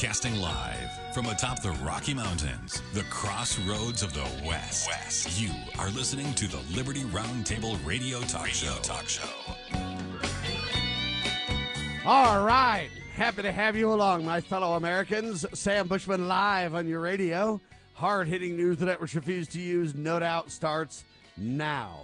Broadcasting live from atop the Rocky Mountains, the crossroads of the West. West. You are listening to the Liberty Roundtable Radio Talk radio Show. Talk Show. All right. Happy to have you along, my fellow Americans. Sam Bushman live on your radio. Hard hitting news the networks refuse to use, no doubt, starts now.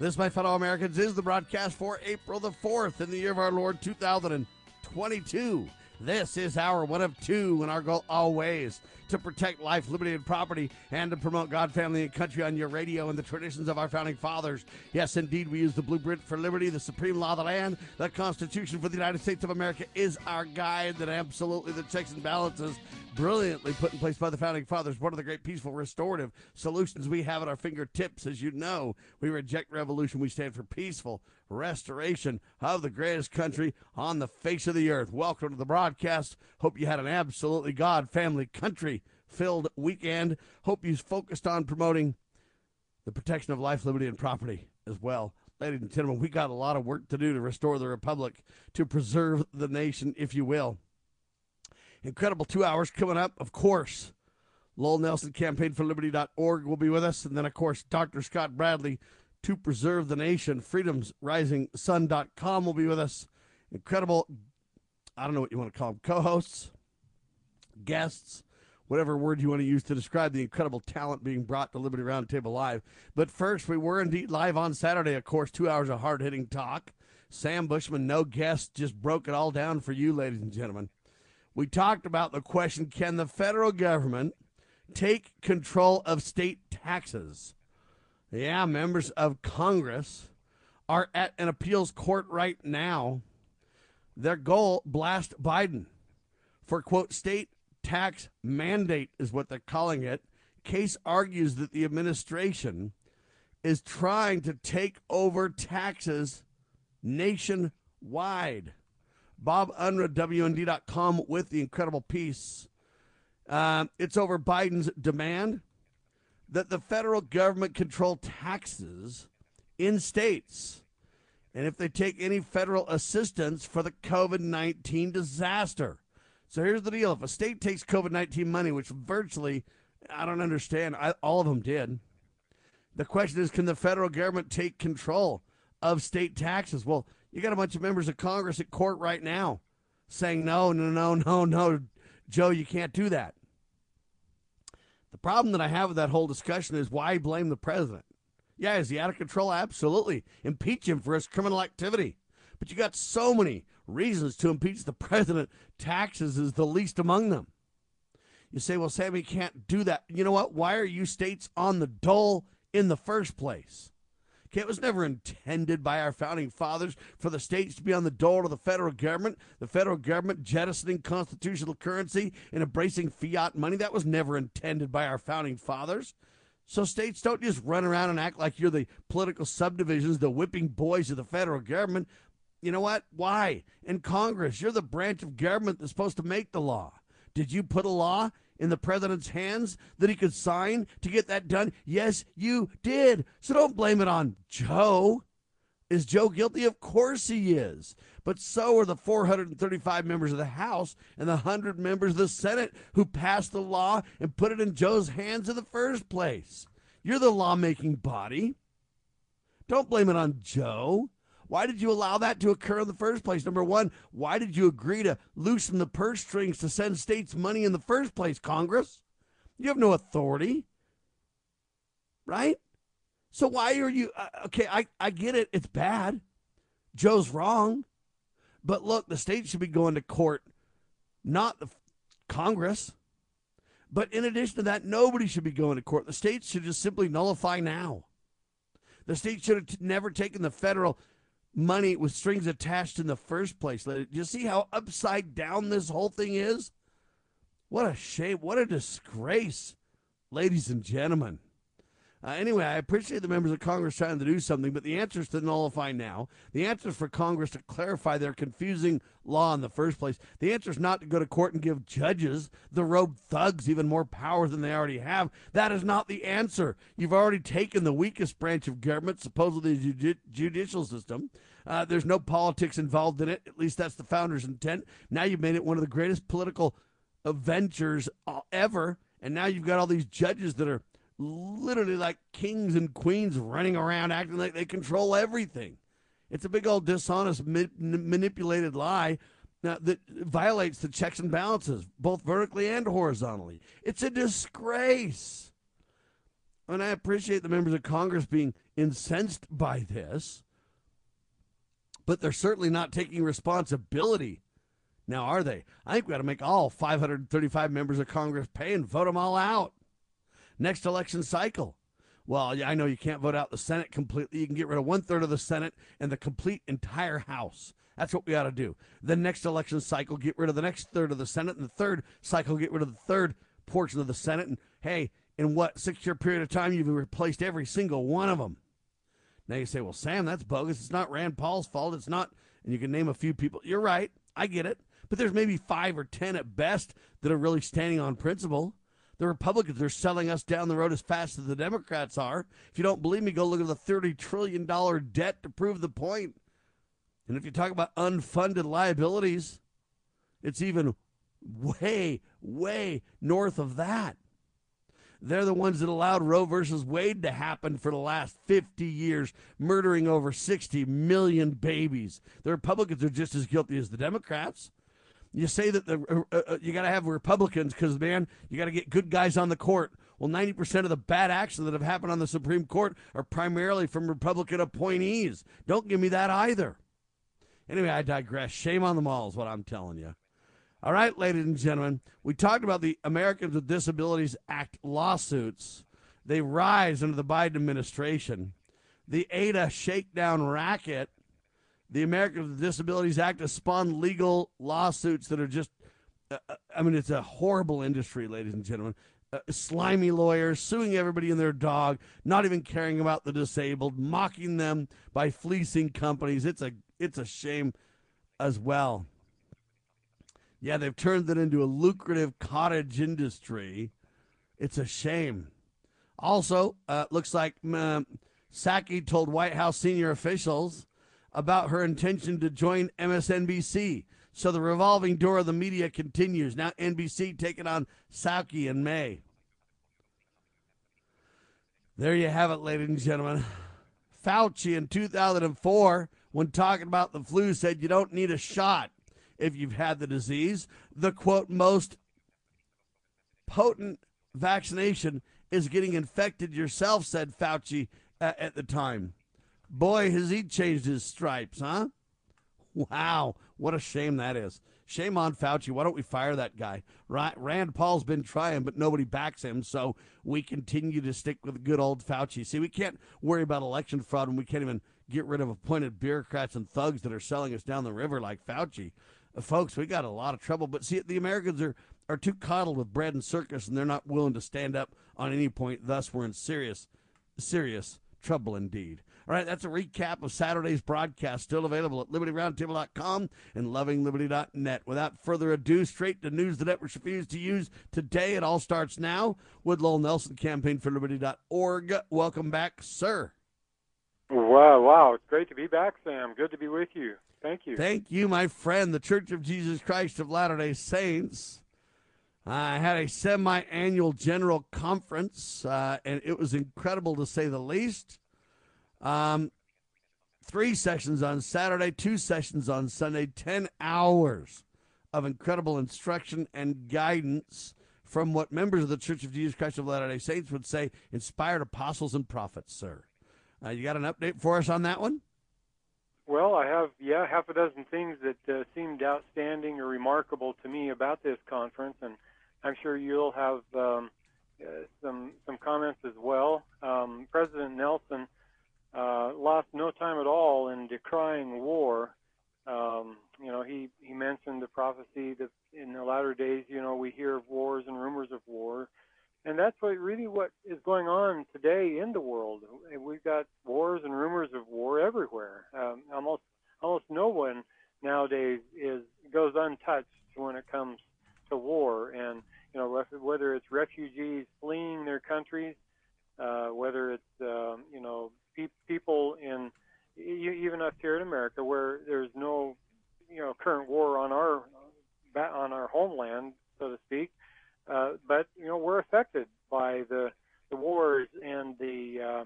This, my fellow Americans, is the broadcast for April the 4th in the year of our Lord 2022. This is our one of two, and our goal always to protect life, liberty, and property, and to promote God, family, and country on your radio and the traditions of our founding fathers. Yes, indeed, we use the blueprint for liberty, the supreme law of the land. The Constitution for the United States of America is our guide that absolutely the checks and balances brilliantly put in place by the founding fathers. One of the great peaceful restorative solutions we have at our fingertips. As you know, we reject revolution. We stand for peaceful restoration of the greatest country on the face of the earth. Welcome to the broadcast. Hope you had an absolutely God, family, country filled weekend. Hope you focused on promoting the protection of life, liberty, and property as well. Ladies and gentlemen, we got a lot of work to do to restore the republic, to preserve the nation, if you will. Incredible two hours coming up, of course. Lowell Nelson, campaign for liberty.org will be with us. And then, of course, Dr. Scott Bradley, to preserve the nation, freedomsrisingsun.com will be with us. Incredible, I don't know what you want to call them, co hosts, guests, whatever word you want to use to describe the incredible talent being brought to Liberty Roundtable Live. But first, we were indeed live on Saturday, of course, two hours of hard hitting talk. Sam Bushman, no guest, just broke it all down for you, ladies and gentlemen. We talked about the question can the federal government take control of state taxes? Yeah, members of Congress are at an appeals court right now. Their goal blast Biden for, quote, state tax mandate, is what they're calling it. Case argues that the administration is trying to take over taxes nationwide. Bob Unruh, WND.com, with the incredible piece. Uh, it's over Biden's demand that the federal government control taxes in states and if they take any federal assistance for the COVID 19 disaster. So here's the deal if a state takes COVID 19 money, which virtually, I don't understand, I, all of them did, the question is can the federal government take control of state taxes? Well, you got a bunch of members of Congress at court right now saying, no, no, no, no, no, Joe, you can't do that. The problem that I have with that whole discussion is why blame the president? Yeah, is he out of control? Absolutely. Impeach him for his criminal activity. But you got so many reasons to impeach the president. Taxes is the least among them. You say, well, Sammy can't do that. You know what? Why are you states on the dole in the first place? Okay, it was never intended by our founding fathers for the states to be on the dole of the federal government, the federal government jettisoning constitutional currency and embracing fiat money. That was never intended by our founding fathers. So states don't just run around and act like you're the political subdivisions, the whipping boys of the federal government. You know what? Why? In Congress, you're the branch of government that's supposed to make the law. Did you put a law? In the president's hands that he could sign to get that done? Yes, you did. So don't blame it on Joe. Is Joe guilty? Of course he is. But so are the 435 members of the House and the 100 members of the Senate who passed the law and put it in Joe's hands in the first place. You're the lawmaking body. Don't blame it on Joe. Why did you allow that to occur in the first place? Number one, why did you agree to loosen the purse strings to send states money in the first place, Congress? You have no authority, right? So why are you uh, okay? I, I get it. It's bad. Joe's wrong. But look, the state should be going to court, not the Congress. But in addition to that, nobody should be going to court. The states should just simply nullify now. The state should have t- never taken the federal money with strings attached in the first place. You see how upside down this whole thing is? What a shame. What a disgrace, ladies and gentlemen. Uh, anyway, I appreciate the members of Congress trying to do something, but the answer is to nullify now. The answer is for Congress to clarify their confusing law in the first place. The answer is not to go to court and give judges, the rogue thugs, even more power than they already have. That is not the answer. You've already taken the weakest branch of government, supposedly the judi- judicial system. Uh, there's no politics involved in it. At least that's the founder's intent. Now you've made it one of the greatest political ventures uh, ever. And now you've got all these judges that are literally like kings and queens running around acting like they control everything. It's a big old dishonest, ma- manipulated lie that violates the checks and balances, both vertically and horizontally. It's a disgrace. And I appreciate the members of Congress being incensed by this, but they're certainly not taking responsibility. Now, are they? I think we got to make all 535 members of Congress pay and vote them all out. Next election cycle. Well, I know you can't vote out the Senate completely. You can get rid of one third of the Senate and the complete entire House. That's what we ought to do. The next election cycle, get rid of the next third of the Senate, and the third cycle, get rid of the third portion of the Senate. And hey, in what six year period of time, you've replaced every single one of them. Now you say, well, Sam, that's bogus. It's not Rand Paul's fault. It's not, and you can name a few people. You're right. I get it. But there's maybe five or ten at best that are really standing on principle. The Republicans are selling us down the road as fast as the Democrats are. If you don't believe me, go look at the $30 trillion debt to prove the point. And if you talk about unfunded liabilities, it's even way, way north of that. They're the ones that allowed Roe versus Wade to happen for the last 50 years, murdering over 60 million babies. The Republicans are just as guilty as the Democrats. You say that the uh, uh, uh you got to have Republicans because man, you got to get good guys on the court. Well, 90% of the bad actions that have happened on the Supreme Court are primarily from Republican appointees. Don't give me that either. Anyway, I digress. Shame on them all is what I'm telling you. All right, ladies and gentlemen, we talked about the Americans with Disabilities Act lawsuits. They rise under the Biden administration. The ADA shakedown racket the Americans with Disabilities Act has spawned legal lawsuits that are just, uh, uh, I mean, it's a horrible industry, ladies and gentlemen. Uh, slimy lawyers suing everybody and their dog, not even caring about the disabled, mocking them by fleecing companies. It's a it's a shame as well. Yeah, they've turned it into a lucrative cottage industry. It's a shame. Also, uh, looks like uh, Psaki told White House senior officials about her intention to join MSNBC. So the revolving door of the media continues. Now NBC taking on Psaki in May. There you have it, ladies and gentlemen. Fauci in 2004, when talking about the flu, said you don't need a shot if you've had the disease. The quote, most potent vaccination is getting infected yourself, said Fauci uh, at the time. Boy, has he changed his stripes, huh? Wow, what a shame that is. Shame on Fauci. Why don't we fire that guy? Rand Paul's been trying, but nobody backs him, so we continue to stick with good old Fauci. See, we can't worry about election fraud when we can't even get rid of appointed bureaucrats and thugs that are selling us down the river like Fauci. Uh, folks, we got a lot of trouble. But see, the Americans are, are too coddled with bread and circus, and they're not willing to stand up on any point. Thus, we're in serious, serious trouble indeed. All right, that's a recap of Saturday's broadcast, still available at libertyroundtable.com and lovingliberty.net. Without further ado, straight to news the networks refuse to use today. It all starts now with Lowell Nelson, campaign for liberty.org. Welcome back, sir. Wow, wow. It's great to be back, Sam. Good to be with you. Thank you. Thank you, my friend. The Church of Jesus Christ of Latter day Saints. I had a semi annual general conference, uh, and it was incredible to say the least. Um, three sessions on Saturday, two sessions on Sunday, 10 hours of incredible instruction and guidance from what members of the Church of Jesus Christ of Latter day Saints would say inspired apostles and prophets, sir. Uh, you got an update for us on that one? Well, I have, yeah, half a dozen things that uh, seemed outstanding or remarkable to me about this conference, and I'm sure you'll have um, uh, some some comments as well. Um, President Nelson uh, lost no time at all in decrying war. Um, you know, he, he mentioned the prophecy that in the latter days, you know, we hear of wars and rumors of war. And that's what really what is going on today in the world. We've got wars and rumors of war everywhere. Um, almost almost no one nowadays is goes untouched when it comes to war. And you know, whether it's refugees fleeing their countries, uh, whether it's um, you know pe- people in even us here in America where there's no you know current war on our on our homeland so to speak but you know we're affected by the the wars and the uh,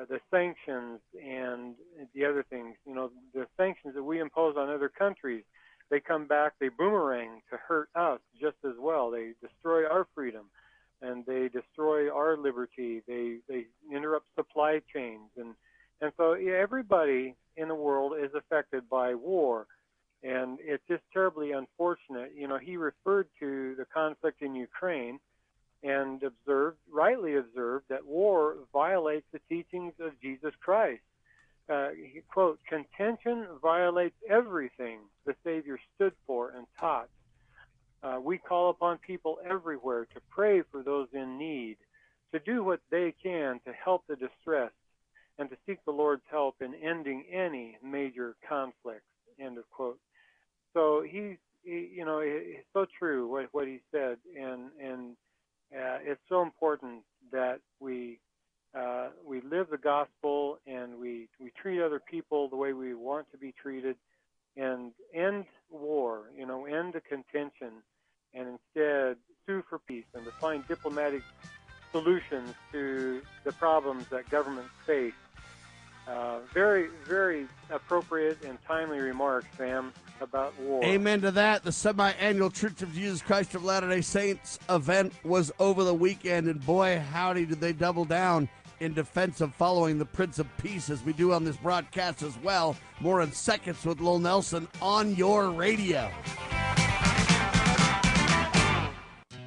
uh, the sanctions and the other things. You know, the sanctions that we impose on other countries, they come back, they boomerang to hurt us just as well. They destroy our freedom, and they destroy our liberty. They they interrupt supply chains, and and so yeah, everybody in the world is affected by war. And it's just terribly unfortunate. You know, he referred to the conflict in Ukraine and observed, rightly observed, that war violates the teachings of Jesus Christ. Uh, he, quote, contention violates everything the Savior stood for and taught. Uh, we call upon people everywhere to pray for those in need, to do what they can to help the distressed, and to seek the Lord's help in ending any major conflicts. End of quote. So he's, he, you know, it's so true what what he said, and and uh, it's so important that we uh, we live the gospel and we we treat other people the way we want to be treated, and end war. You know, end the contention, and instead sue for peace and to find diplomatic solutions to the problems that governments face. Uh, very, very appropriate and timely remarks, Sam about war. Amen to that. The semi-annual Church of Jesus Christ of Latter-day Saints event was over the weekend, and boy, howdy, did they double down in defense of following the Prince of Peace, as we do on this broadcast as well. More in seconds with Lowell Nelson on your radio.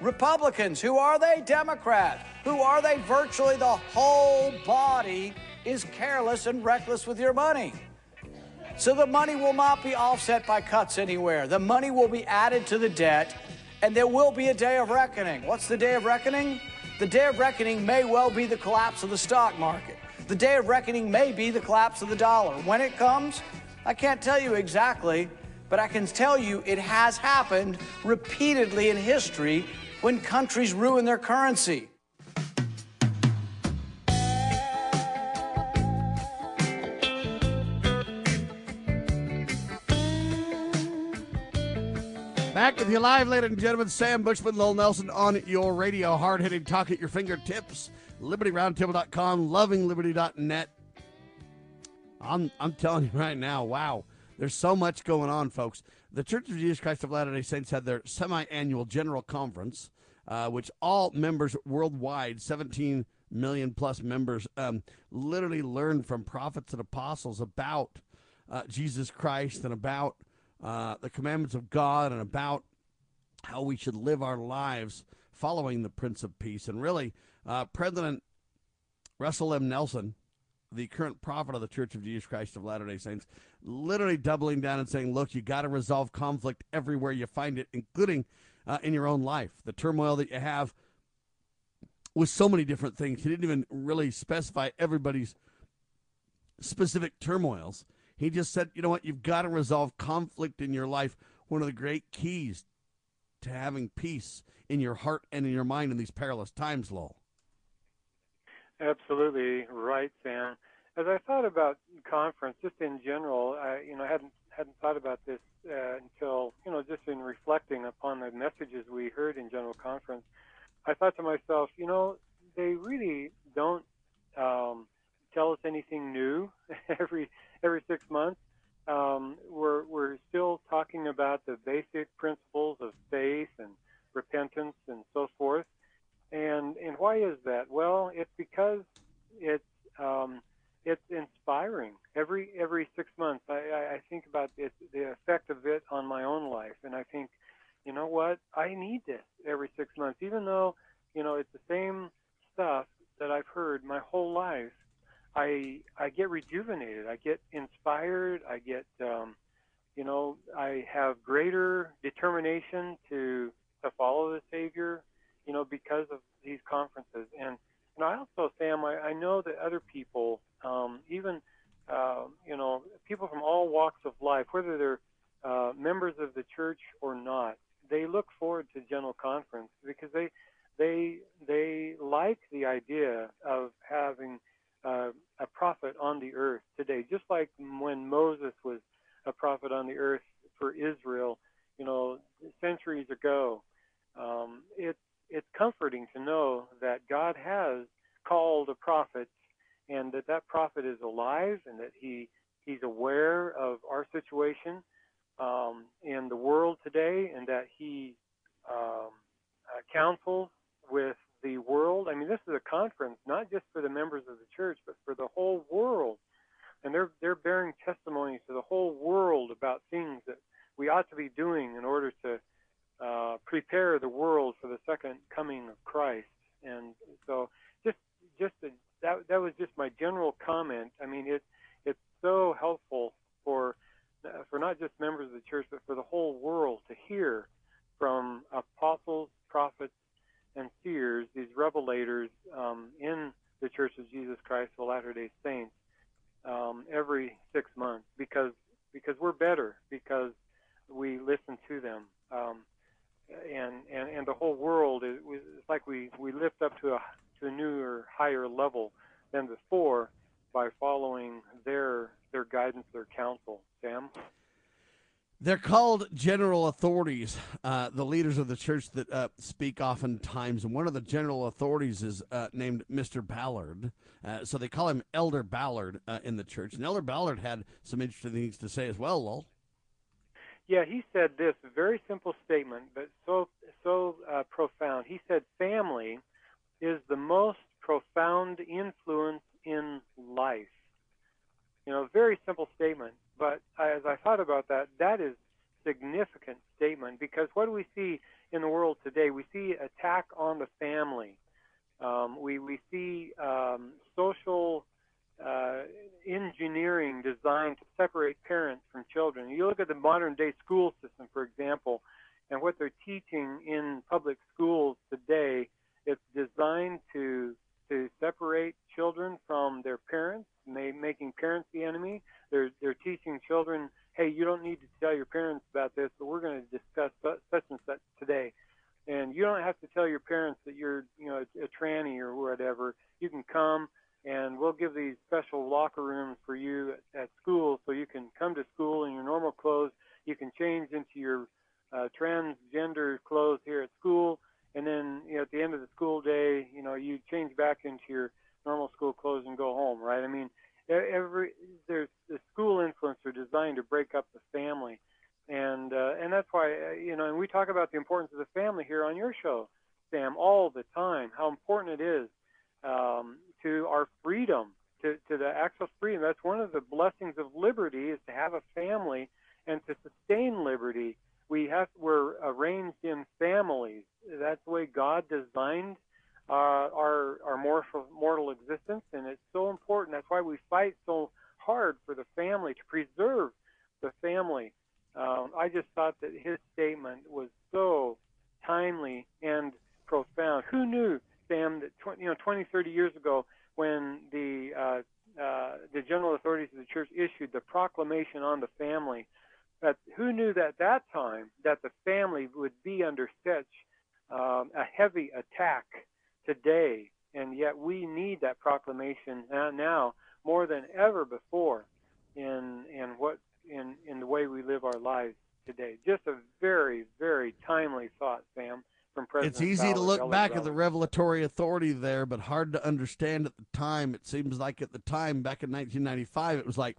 Republicans. Who are they? Democrats. Who are they? Virtually the whole body is careless and reckless with your money. So the money will not be offset by cuts anywhere. The money will be added to the debt, and there will be a day of reckoning. What's the day of reckoning? The day of reckoning may well be the collapse of the stock market. The day of reckoning may be the collapse of the dollar. When it comes, I can't tell you exactly, but I can tell you it has happened repeatedly in history when countries ruin their currency. Back with you live, ladies and gentlemen. Sam Bushman, Lowell Nelson on your radio. Hard hitting talk at your fingertips. LibertyRoundtable.com, lovingliberty.net. I'm, I'm telling you right now, wow, there's so much going on, folks. The Church of Jesus Christ of Latter day Saints had their semi annual general conference, uh, which all members worldwide, 17 million plus members, um, literally learned from prophets and apostles about uh, Jesus Christ and about uh, the commandments of God and about how we should live our lives following the Prince of Peace. And really, uh, President Russell M. Nelson, the current prophet of the Church of Jesus Christ of Latter day Saints, literally doubling down and saying, look, you got to resolve conflict everywhere you find it, including uh, in your own life. The turmoil that you have with so many different things. He didn't even really specify everybody's specific turmoils. He just said, you know what, you've got to resolve conflict in your life. One of the great keys to having peace in your heart and in your mind in these perilous times, Lowell. Absolutely right, Sam. As I thought about conference, just in general, I you know hadn't hadn't thought about this uh, until you know just in reflecting upon the messages we heard in general conference. I thought to myself, you know, they really don't um, tell us anything new every every six months. Um, we're we're still talking about the basic principles of faith and repentance and so forth. And and why is that? Well, it's because it's um, it's inspiring. Every every six months, I, I, think about it, the effect of it on my own life, and I think, you know what, I need this every six months, even though you know it's the same stuff that I've heard my whole life. I I get rejuvenated. I get inspired. I get um, you know I have greater determination to to follow the Savior. You know because of these conferences and and I also Sam I, I know that other people um, even uh, you know people from all walks of life whether they're uh, members of the church or not they look forward to General Conference because they they they like the idea of having uh, a prophet on the earth today, just like when Moses was a prophet on the earth for Israel, you know, centuries ago. Um, it's it's comforting to know that God has called a prophet, and that that prophet is alive, and that he he's aware of our situation um, in the world today, and that he um, uh, counsels with the world. I mean, this is a conference not just for the members of the church, but for the whole world. And they're they're bearing testimonies to the whole world about things that we ought to be doing in order to prepare the world for the second coming of Christ. And so, just just that that was just my general comment. I mean, it it's so helpful for for not just members of the church, but for the whole world to hear from apostles, prophets, and seers, these revelators um, in the Church of Jesus Christ of Latter-day Saints um, every six months because because we're better because we listen to them um, and, and and the whole world is it's like we we lift up to a to a newer higher level than before by following their their guidance their counsel Sam they're called general authorities, uh, the leaders of the church that uh, speak oftentimes. And one of the general authorities is uh, named Mr. Ballard. Uh, so they call him Elder Ballard uh, in the church. And Elder Ballard had some interesting things to say as well, Lowell. Yeah, he said this very simple statement, but so so uh, profound. He said, "Family is the most profound influence in life." You know, very simple statement, but as I thought about that, that is significant statement because what do we see in the world today? We see attack on the family. Um, we we see um, social uh, engineering designed to separate parents from children. You look at the modern day school system, for example, and what they're teaching in public schools today. It's designed to to separate children from their parents, making parents the enemy. They're they're teaching children, hey, you don't need to tell your parents about this, but we're going to discuss such and such today. And you don't have to tell your parents that you're, you know, a, a tranny or whatever. You can come, and we'll give these special locker rooms for you at, at school, so you can come to school in your normal clothes. You can change into your uh, transgender clothes here at school, and then you know, at the end of the school day, you know, you change back into your normal school clothes and go home, right? I mean, every there's the school influence are designed to break up the family, and uh, and that's why uh, you know, and we talk about the importance of the family here on your show, Sam, all the time. How important it is um, to our freedom, to to the actual freedom. That's one of the blessings of liberty is to have a family and to sustain liberty. We have we're arranged in families. That's the way God designed uh, our our mortal, mortal existence, and it's so important. That's why we fight so hard for the family to preserve the family. Um, I just thought that his statement was so timely and profound. Who knew, Sam, that 20, you know 20, 30 years ago, when the uh, uh, the general authorities of the church issued the proclamation on the family, that who knew that that time that the family would be under such um, a heavy attack today and yet we need that proclamation now more than ever before in in what in in the way we live our lives today. Just a very very timely thought, Sam. From President it's easy to look back at the revelatory authority there, but hard to understand at the time. It seems like at the time, back in 1995, it was like,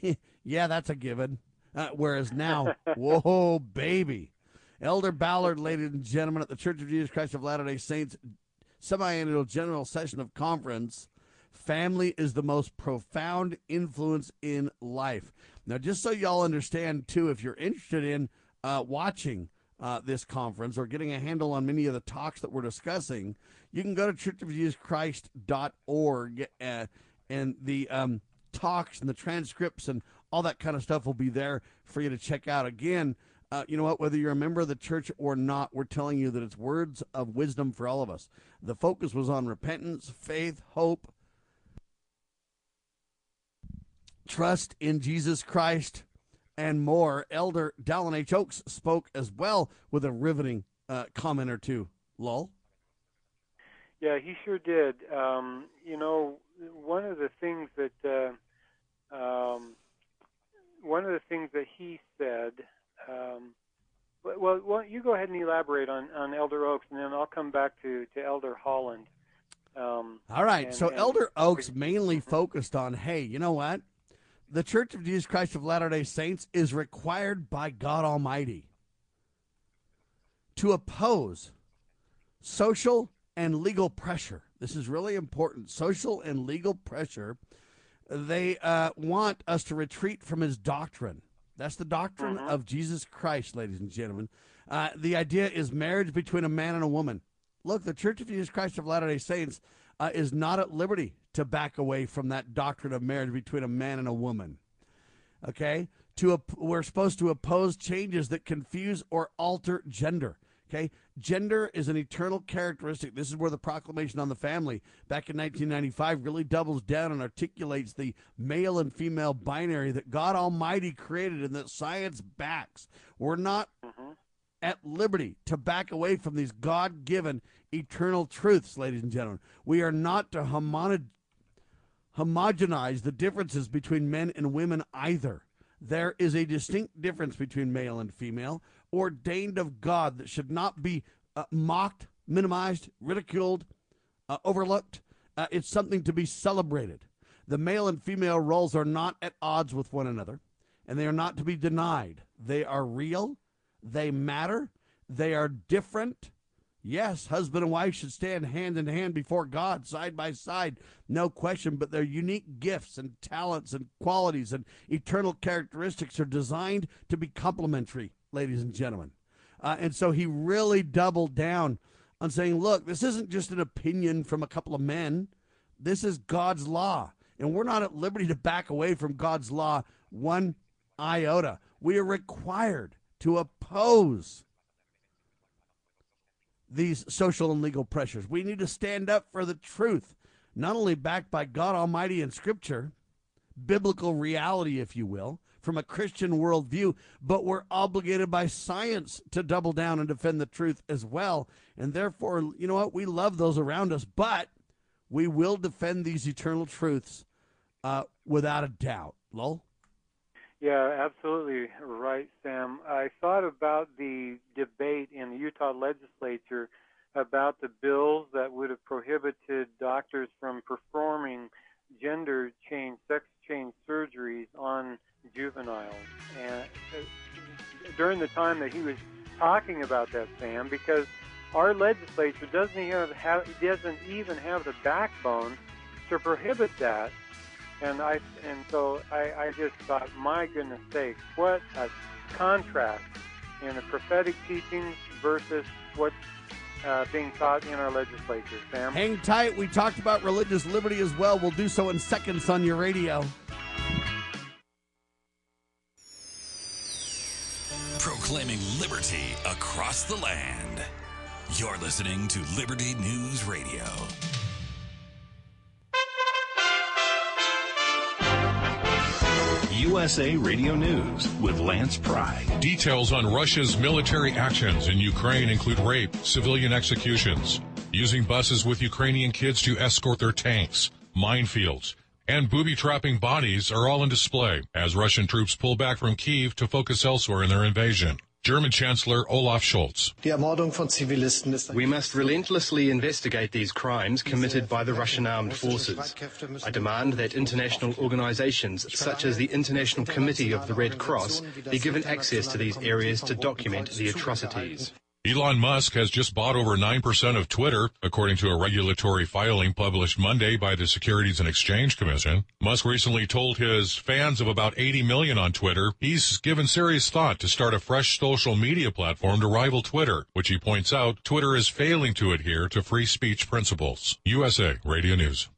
yeah, that's a given. Uh, whereas now, whoa, baby. Elder Ballard, ladies and gentlemen, at the Church of Jesus Christ of Latter day Saints semi-annual general session of conference family is the most profound influence in life now just so y'all understand too if you're interested in uh, watching uh, this conference or getting a handle on many of the talks that we're discussing you can go to churchofjesuschrist.org uh, and the um, talks and the transcripts and all that kind of stuff will be there for you to check out again uh, you know what? Whether you're a member of the church or not, we're telling you that it's words of wisdom for all of us. The focus was on repentance, faith, hope, trust in Jesus Christ, and more. Elder Dallin H. Oaks spoke as well with a riveting uh, comment or two. Lowell. Yeah, he sure did. Um, you know, one of the things that uh, um, one of the things that he said. Um, well, well, you go ahead and elaborate on, on Elder Oaks, and then I'll come back to, to Elder Holland. Um, All right. and- so and- Elder Oaks mainly focused on, hey, you know what? The Church of Jesus Christ of Latter day Saints is required by God Almighty to oppose social and legal pressure. This is really important. Social and legal pressure. They uh, want us to retreat from his doctrine. That's the doctrine of Jesus Christ, ladies and gentlemen. Uh, the idea is marriage between a man and a woman. Look, the Church of Jesus Christ of Latter day Saints uh, is not at liberty to back away from that doctrine of marriage between a man and a woman. Okay? To op- we're supposed to oppose changes that confuse or alter gender. Okay? Gender is an eternal characteristic. This is where the proclamation on the family back in 1995 really doubles down and articulates the male and female binary that God Almighty created and that science backs. We're not mm-hmm. at liberty to back away from these God given eternal truths, ladies and gentlemen. We are not to homogenize homogenize the differences between men and women either. There is a distinct difference between male and female, ordained of God, that should not be uh, mocked, minimized, ridiculed, uh, overlooked. Uh, it's something to be celebrated. The male and female roles are not at odds with one another, and they are not to be denied. They are real, they matter, they are different. Yes, husband and wife should stand hand in hand before God, side by side, no question, but their unique gifts and talents and qualities and eternal characteristics are designed to be complementary, ladies and gentlemen. Uh, and so he really doubled down on saying, look, this isn't just an opinion from a couple of men. This is God's law. And we're not at liberty to back away from God's law one iota. We are required to oppose these social and legal pressures. We need to stand up for the truth, not only backed by God Almighty in Scripture, biblical reality, if you will, from a Christian worldview, but we're obligated by science to double down and defend the truth as well. And therefore, you know what? We love those around us, but we will defend these eternal truths uh, without a doubt. Lowell? Yeah, absolutely right, Sam. I thought about the debate in the Utah legislature about the bills that would have prohibited doctors from performing gender change, sex change surgeries on juveniles. And uh, during the time that he was talking about that, Sam, because our legislature doesn't even have doesn't even have the backbone to prohibit that and I and so I, I just thought, my goodness sakes, what a contrast in the prophetic teachings versus what's uh, being taught in our legislature. Sam, Hang tight. We talked about religious liberty as well. We'll do so in seconds on your radio. Proclaiming liberty across the land. You're listening to Liberty News Radio. USA Radio News with Lance Pry. Details on Russia's military actions in Ukraine include rape, civilian executions, using buses with Ukrainian kids to escort their tanks, minefields, and booby trapping bodies are all in display as Russian troops pull back from Kiev to focus elsewhere in their invasion. German Chancellor Olaf Scholz. We must relentlessly investigate these crimes committed by the Russian armed forces. I demand that international organizations such as the International Committee of the Red Cross be given access to these areas to document the atrocities. Elon Musk has just bought over 9% of Twitter, according to a regulatory filing published Monday by the Securities and Exchange Commission. Musk recently told his fans of about 80 million on Twitter he's given serious thought to start a fresh social media platform to rival Twitter, which he points out Twitter is failing to adhere to free speech principles. USA Radio News.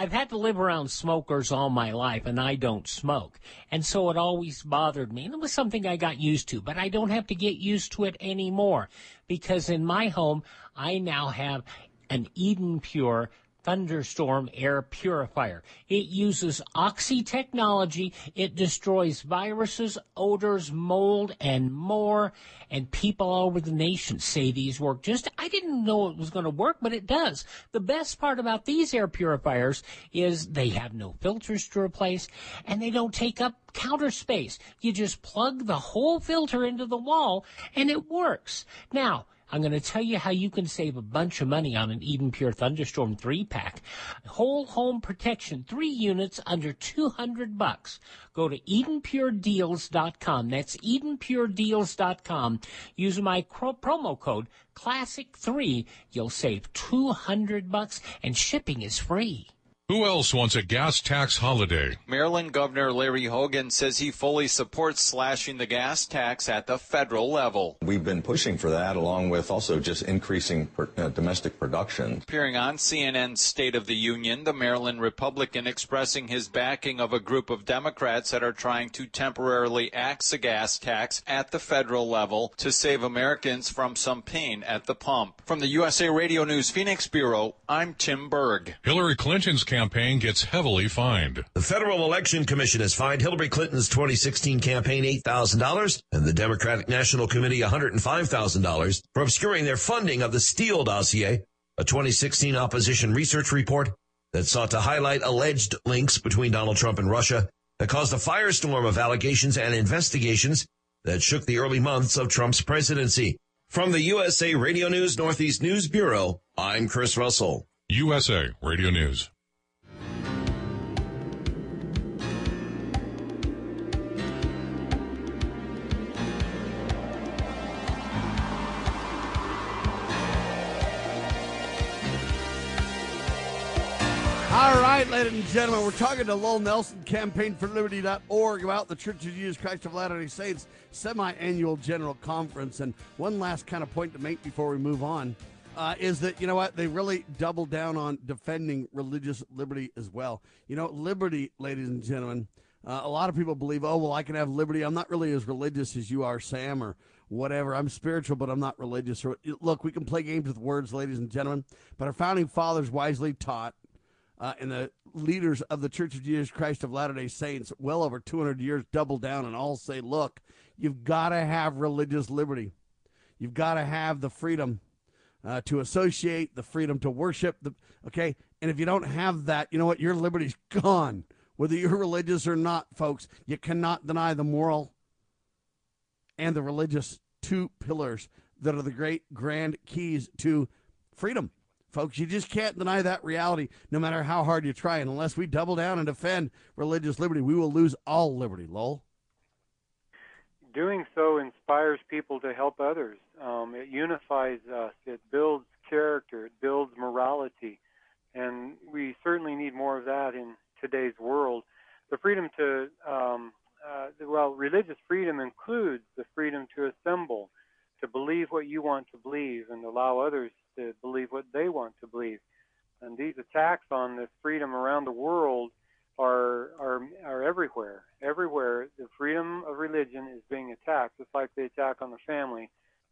I've had to live around smokers all my life, and I don't smoke. And so it always bothered me. And it was something I got used to, but I don't have to get used to it anymore because in my home, I now have an Eden Pure thunderstorm air purifier. It uses oxy technology. It destroys viruses, odors, mold, and more. And people all over the nation say these work. Just, I didn't know it was going to work, but it does. The best part about these air purifiers is they have no filters to replace and they don't take up counter space. You just plug the whole filter into the wall and it works. Now, I'm going to tell you how you can save a bunch of money on an Eden Pure Thunderstorm 3 pack. Whole home protection, 3 units under 200 bucks. Go to EdenPureDeals.com. That's EdenPureDeals.com. Use my promo code CLASSIC3. You'll save 200 bucks and shipping is free. Who else wants a gas tax holiday? Maryland Governor Larry Hogan says he fully supports slashing the gas tax at the federal level. We've been pushing for that, along with also just increasing per, uh, domestic production. Appearing on CNN's State of the Union, the Maryland Republican expressing his backing of a group of Democrats that are trying to temporarily axe a gas tax at the federal level to save Americans from some pain at the pump. From the USA Radio News Phoenix Bureau, I'm Tim Berg. Hillary Clinton's campaign gets heavily fined. The Federal Election Commission has fined Hillary Clinton's 2016 campaign $8,000 and the Democratic National Committee $105,000 for obscuring their funding of the Steele dossier, a 2016 opposition research report that sought to highlight alleged links between Donald Trump and Russia that caused a firestorm of allegations and investigations that shook the early months of Trump's presidency. From the USA Radio News Northeast News Bureau, I'm Chris Russell. USA Radio News. All right, ladies and gentlemen, we're talking to Lowell Nelson, campaignforliberty.org, about the Church of Jesus Christ of Latter day Saints semi-annual general conference. And one last kind of point to make before we move on uh, is that, you know what, they really double down on defending religious liberty as well. You know, liberty, ladies and gentlemen, uh, a lot of people believe, oh, well, I can have liberty. I'm not really as religious as you are, Sam, or whatever. I'm spiritual, but I'm not religious. Or, look, we can play games with words, ladies and gentlemen, but our founding fathers wisely taught – uh, and the leaders of the Church of Jesus Christ of Latter day Saints, well over 200 years, double down and all say, look, you've got to have religious liberty. You've got to have the freedom uh, to associate, the freedom to worship. The, okay? And if you don't have that, you know what? Your liberty's gone. Whether you're religious or not, folks, you cannot deny the moral and the religious two pillars that are the great grand keys to freedom folks. You just can't deny that reality no matter how hard you try. And unless we double down and defend religious liberty, we will lose all liberty, Lowell. Doing so inspires people to help others. Um, it unifies us. It builds character. It builds morality. And we certainly need more of that in today's world. The freedom to, um, uh, well, religious freedom includes the freedom to assemble, to believe what you want to believe, and allow others to believe what they want to believe. And these attacks on this freedom around the world are are are everywhere. Everywhere, the freedom of religion is being attacked, just like the attack on the family.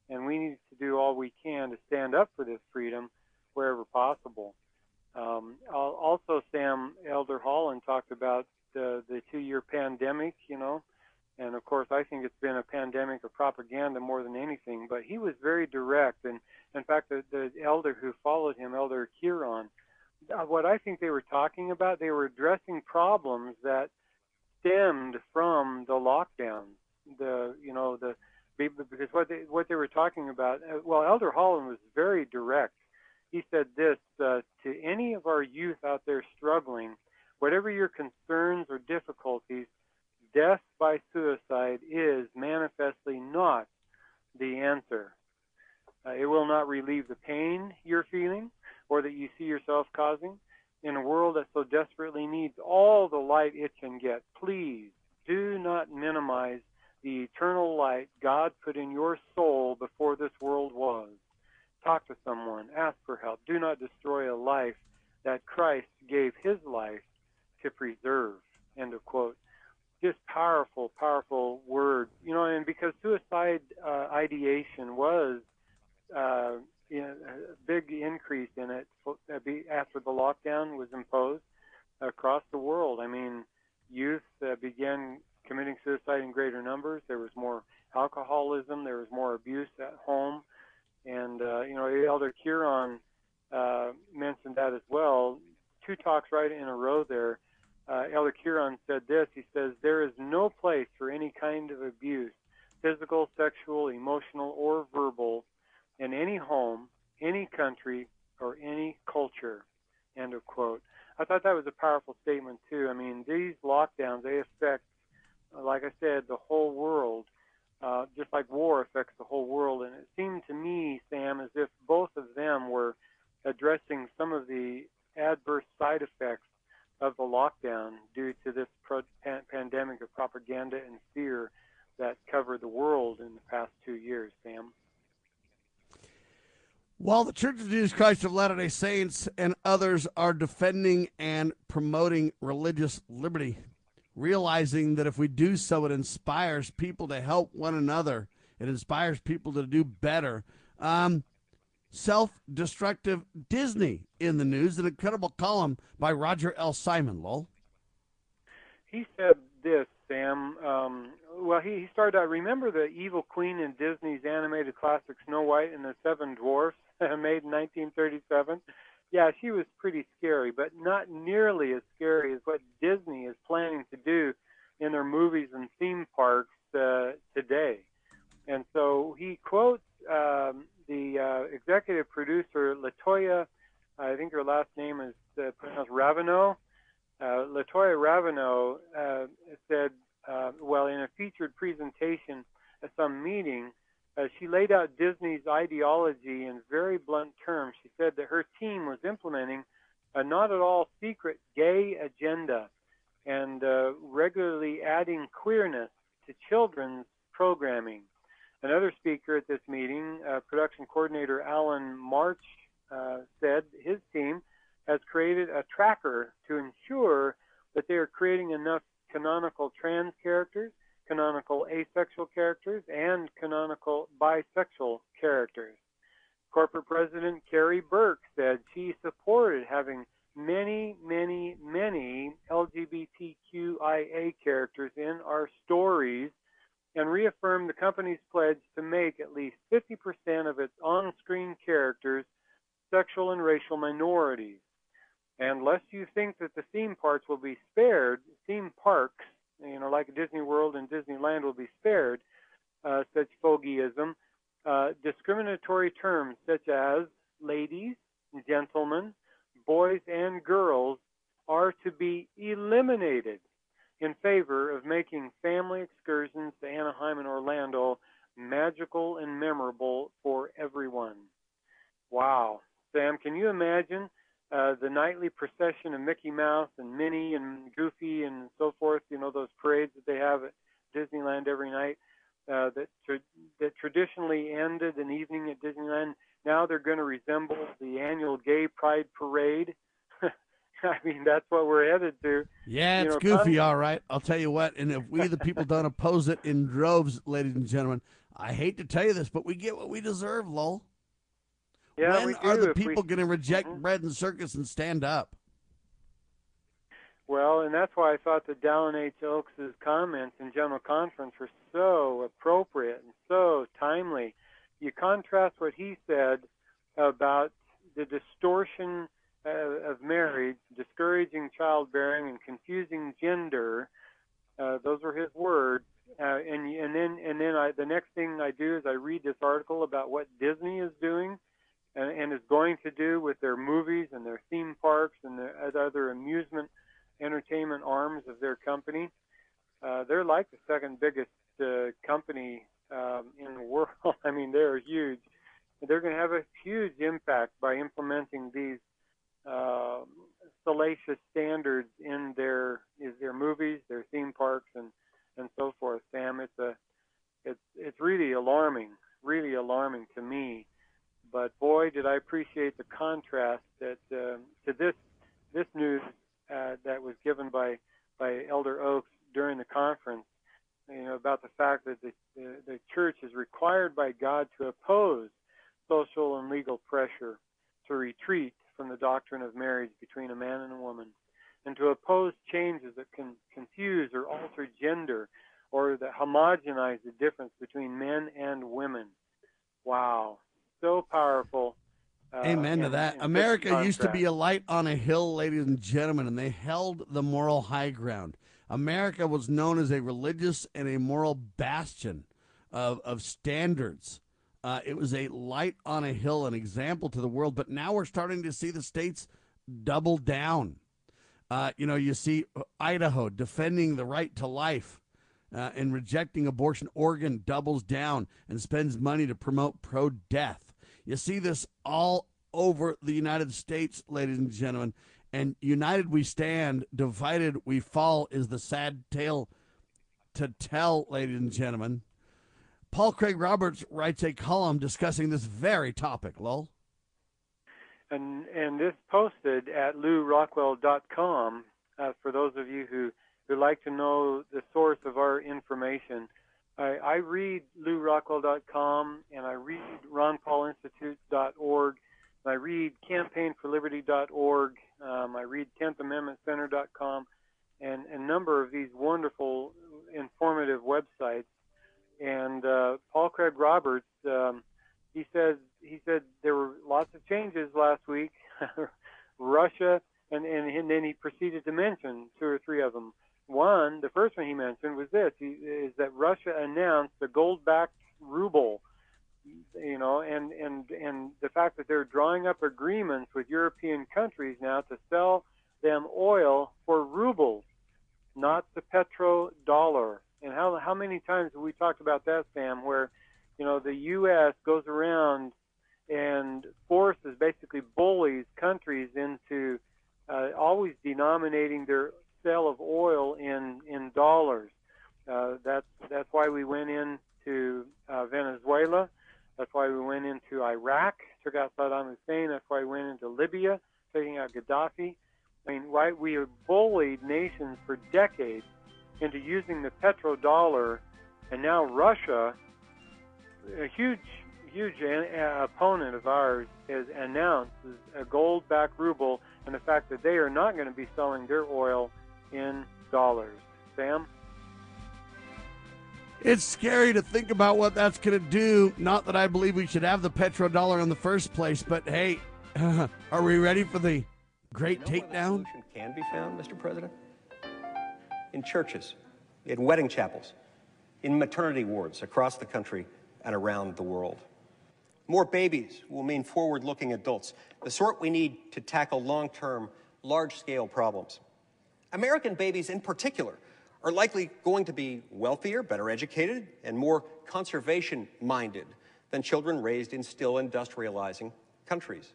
And we need to do all we can to stand up for this freedom wherever possible. Um, also, Sam Elder Holland talked about the the two-year pandemic. You know, And of course, I think it's been a pandemic of propaganda more than anything. But he was very direct, and in fact, the, the elder who followed him, Elder Kearon, uh, what I think they were talking about, they were addressing problems that stemmed from the lockdown. The you know the because what they what they were talking about. Uh, well, Elder Holland was very direct. He said this uh, to any of our youth out there struggling, whatever your concerns or difficulties, death by suicide is manifestly not the answer. Uh, it will not relieve the pain you're feeling or that you see yourself causing. In a world that so desperately needs all the light it can get, please do not minimize the eternal light God put in your soul before this world was. Talk to someone, ask for help. Do not destroy a life that Christ gave his life to preserve. End of quote just powerful, powerful words. You know, and because suicide uh, ideation was uh, you know, a big increase in it uh, after the lockdown was imposed across the world. I mean, youth uh, began committing suicide in greater numbers. There was more alcoholism. There was more abuse at home, and uh, you know, Elder Kearon uh, mentioned that as well. Two talks right in a row there uh, Elder said this. He says, There is no place for any kind of abuse, physical, sexual, emotional, or verbal, in any home, any country, or any culture. End of quote. I thought that was a powerful statement, too. I mean, these lockdowns, they affect, like I said, the whole world, uh, just like war affects the whole world. And it seemed to me, Sam, as if both of them were addressing some of the adverse side effects of the lockdown due to this pro- pan- pandemic of propaganda and fear that covered the world in the past two years, Sam. While the Church of Jesus Christ of Latter day Saints and others are defending and promoting religious liberty, realizing that if we do so, it inspires people to help one another, it inspires people to do better. Um, self destructive Disney in the news, an incredible column by Roger L. Simon, Lowell. He said this, Sam. Um, well, he, he started out, remember the evil queen in Disney's animated classic Snow White and the Seven Dwarfs, made in 1937? Yeah, she was pretty scary, but not nearly as scary as what Disney is planning to do in their movies and theme parks uh, today. And so he quotes um, the uh, executive producer Latoya, I think her last name is uh, pronounced Raveneau. Uh, Latoya Raveneau uh, said, uh, well, in a featured presentation at some meeting, uh, she laid out Disney's ideology in very blunt terms. She said that her team was implementing a not at all secret gay agenda and uh, regularly adding queerness to children's programming. Another speaker at this meeting, uh, production coordinator Allen March, uh, said his team has created a tracker to ensure that they are creating enough canonical trans characters, canonical asexual characters, and canonical bisexual characters. Corporate President Karey Burke said she supported having many, many, many LGBTQIA characters in our stories and reaffirmed the company's pledge to make at least 50% of its on screen characters sexual and racial minorities. And lest you think that the theme parks will be spared, theme parks, you know, like Disney World and Disneyland will be spared uh, such fogeyism, uh, discriminatory terms such as ladies, gentlemen, boys, and girls are to be eliminated in favor of making family excursions to Anaheim and Orlando magical and memorable for everyone. Wow. Sam, can you imagine uh, the nightly procession of Mickey Mouse and Minnie and Goofy and so forth, you know, those parades that they have at Disneyland every night uh, that, tra- that traditionally ended an evening at Disneyland. Now they're going to resemble the annual Gay Pride Parade I mean, that's what we're headed to. Yeah, it's you know, goofy, all right. I'll tell you what. And if we, the people, don't oppose it in droves, ladies and gentlemen, I hate to tell you this, but we get what we deserve, Lowell. Yeah, when are the people we... going to reject mm-hmm. bread and circus and stand up? Well, and that's why I thought that Dallin H. Oaks' comments in General Conference were so appropriate and so timely. You contrast what he said about the distortion of marriage, discouraging childbearing, and confusing gender. Uh, those were his words. Uh, and and then and then I, the next thing I do is I read this article about what Disney is doing and, and is going to do with their movies and their theme parks and the other amusement entertainment arms of their company. Uh, they're like the second biggest uh, company um, in the world. I mean, they're huge. They're going to have a huge impact by implementing these uh, salacious standards in their is their movies, their theme parks, and and so forth. Sam, it's a it's it's really alarming, really alarming to me. But boy, did I appreciate the contrast that uh, to this this news uh, that was given by by Elder Oaks during the conference. You know about the fact that the, the the church is required by God to oppose social and legal pressure to retreat from the doctrine of marriage between a man and a woman, and to oppose changes that can confuse or alter gender or that homogenize the difference between men and women. Wow, so powerful. Uh, Amen to that. America used to be a light on a hill, ladies and gentlemen, and they held the moral high ground. America was known as a religious and a moral bastion of, of standards. Uh, it was a light on a hill, an example to the world. But now we're starting to see the states double down. Uh, you know, you see Idaho defending the right to life uh, and rejecting abortion. Oregon doubles down and spends money to promote pro death. You see this all over the United States, ladies and gentlemen. And united we stand, divided we fall is the sad tale to tell, ladies and gentlemen. Paul Craig Roberts writes a column discussing this very topic, Lowell. And and this posted at lewrockwell.com uh, for those of you who, who like to know the source of our information. I, I read lewrockwell.com and I read ronpaulinstitute.org. and I read campaignforliberty.org. Um, I read 10th Amendment Center.com and a number of these wonderful, informative websites. And uh, Paul Craig Roberts, um, he says he said there were lots of changes last week. Russia, and, and and then he proceeded to mention two or three of them. One, the first one he mentioned was this: he, is that Russia announced the gold-backed ruble. You know, and and and the fact that they're drawing up a with European countries now to sell them oil for rubles, not the petrodollar. And how how many times have we talked about that, Sam? Where, you know, the U.S. goes around and forces basically bullies countries into uh, always denominating their sale of oil in in dollars. Uh, that's that's why we went into uh, Venezuela. That's why we went into Iraq, took out Saddam Hussein. That's why we went into Libya, taking out Gaddafi. I mean, why we have bullied nations for decades into using the petrodollar, and now Russia, a huge huge uh, opponent of ours, has announced a gold-backed ruble, and the fact that they are not going to be selling their oil in dollars. Sam? It's scary to think about what that's going to do. Not that I believe we should have the petrodollar in the first place, but hey, are we ready for the great you know takedown? can be found, Mr. President? In churches, in wedding chapels, in maternity wards across the country and around the world. More babies will mean forward looking adults, the sort we need to tackle long term, large scale problems. American babies, in particular, are likely going to be wealthier, better educated, and more conservation minded than children raised in still industrializing countries.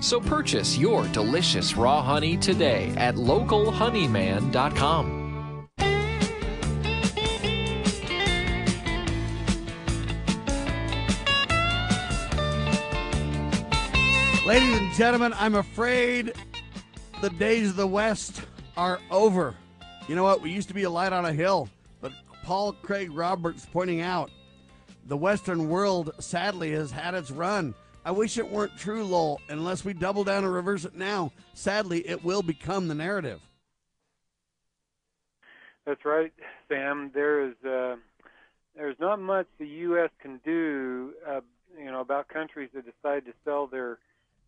So purchase your delicious raw honey today at localhoneyman.com. Ladies and gentlemen, I'm afraid the days of the West are over. You know what? We used to be a light on a hill, but Paul Craig Roberts pointing out the Western world sadly has had its run. I wish it weren't true, Lowell. Unless we double down and reverse it now, sadly, it will become the narrative. That's right, Sam. There is uh, there's not much the U.S. can do, uh, you know, about countries that decide to sell their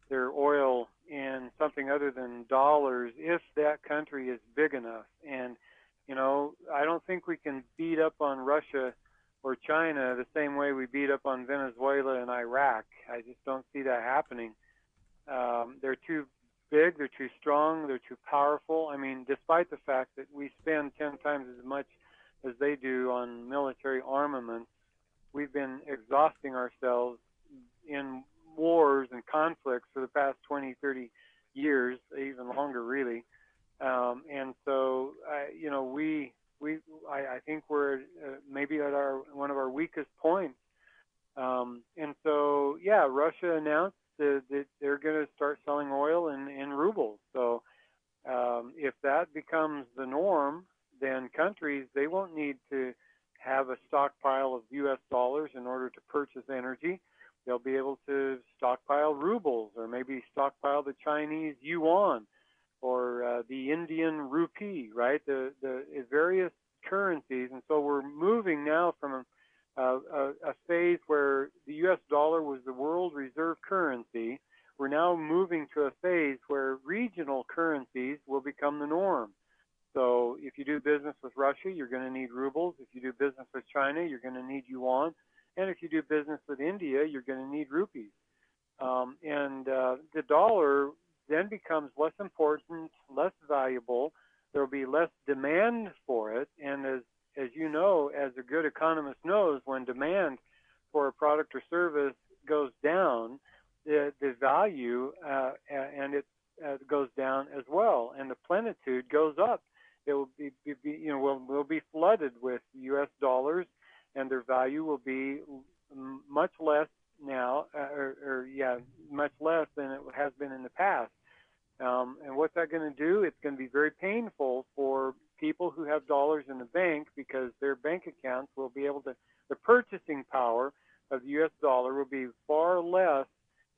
their oil in something other than dollars if that country is big enough. And, you know, I don't think we can beat up on Russia or China the same way we beat up on Venezuela and Iraq. I just don't see that happening. Um, they're too big, they're too strong, they're too powerful. I mean, despite the fact that we spend 10 times as much as they do on military armaments, we've been exhausting ourselves in wars and conflicts for the past 20, 30 years, even longer, really. Um, and so, uh, you know, we we I, I think we're uh, maybe at our one of our weakest points. Um, and so, yeah, Russia announced that, that they're going to start selling oil in, in rubles. So, um, if that becomes the norm, then countries they won't need to have a stockpile of U.S. dollars in order to purchase energy they'll be able to stockpile rubles or maybe stockpile the Chinese yuan or uh, the Indian rupee, right? The the various currencies, and so we're moving now from a, a, a phase where the U.S. dollar was the world reserve currency. We're now moving to a phase where regional currencies will become the norm. So if you do business with Russia, you're going to need rubles. If you do business with China, you're going to need yuan. And if you do business with India, you're going to need rupees. Um, and uh, the dollar then becomes less important, less valuable. There will be less demand for it. And as, as you know, as a good economist knows, when demand for a product or service goes down, the, the value uh, and it uh, goes down as well, and the plenitude goes up. It will be, be, be you know, will will be flooded with U.S. dollars and their value will be much less now, uh, or, or yeah, much less than it has been in the past. Um, and what's that going to do? It's going to be very painful for people who have dollars in the bank because their bank accounts will be able to, the purchasing power of the U.S. dollar will be far less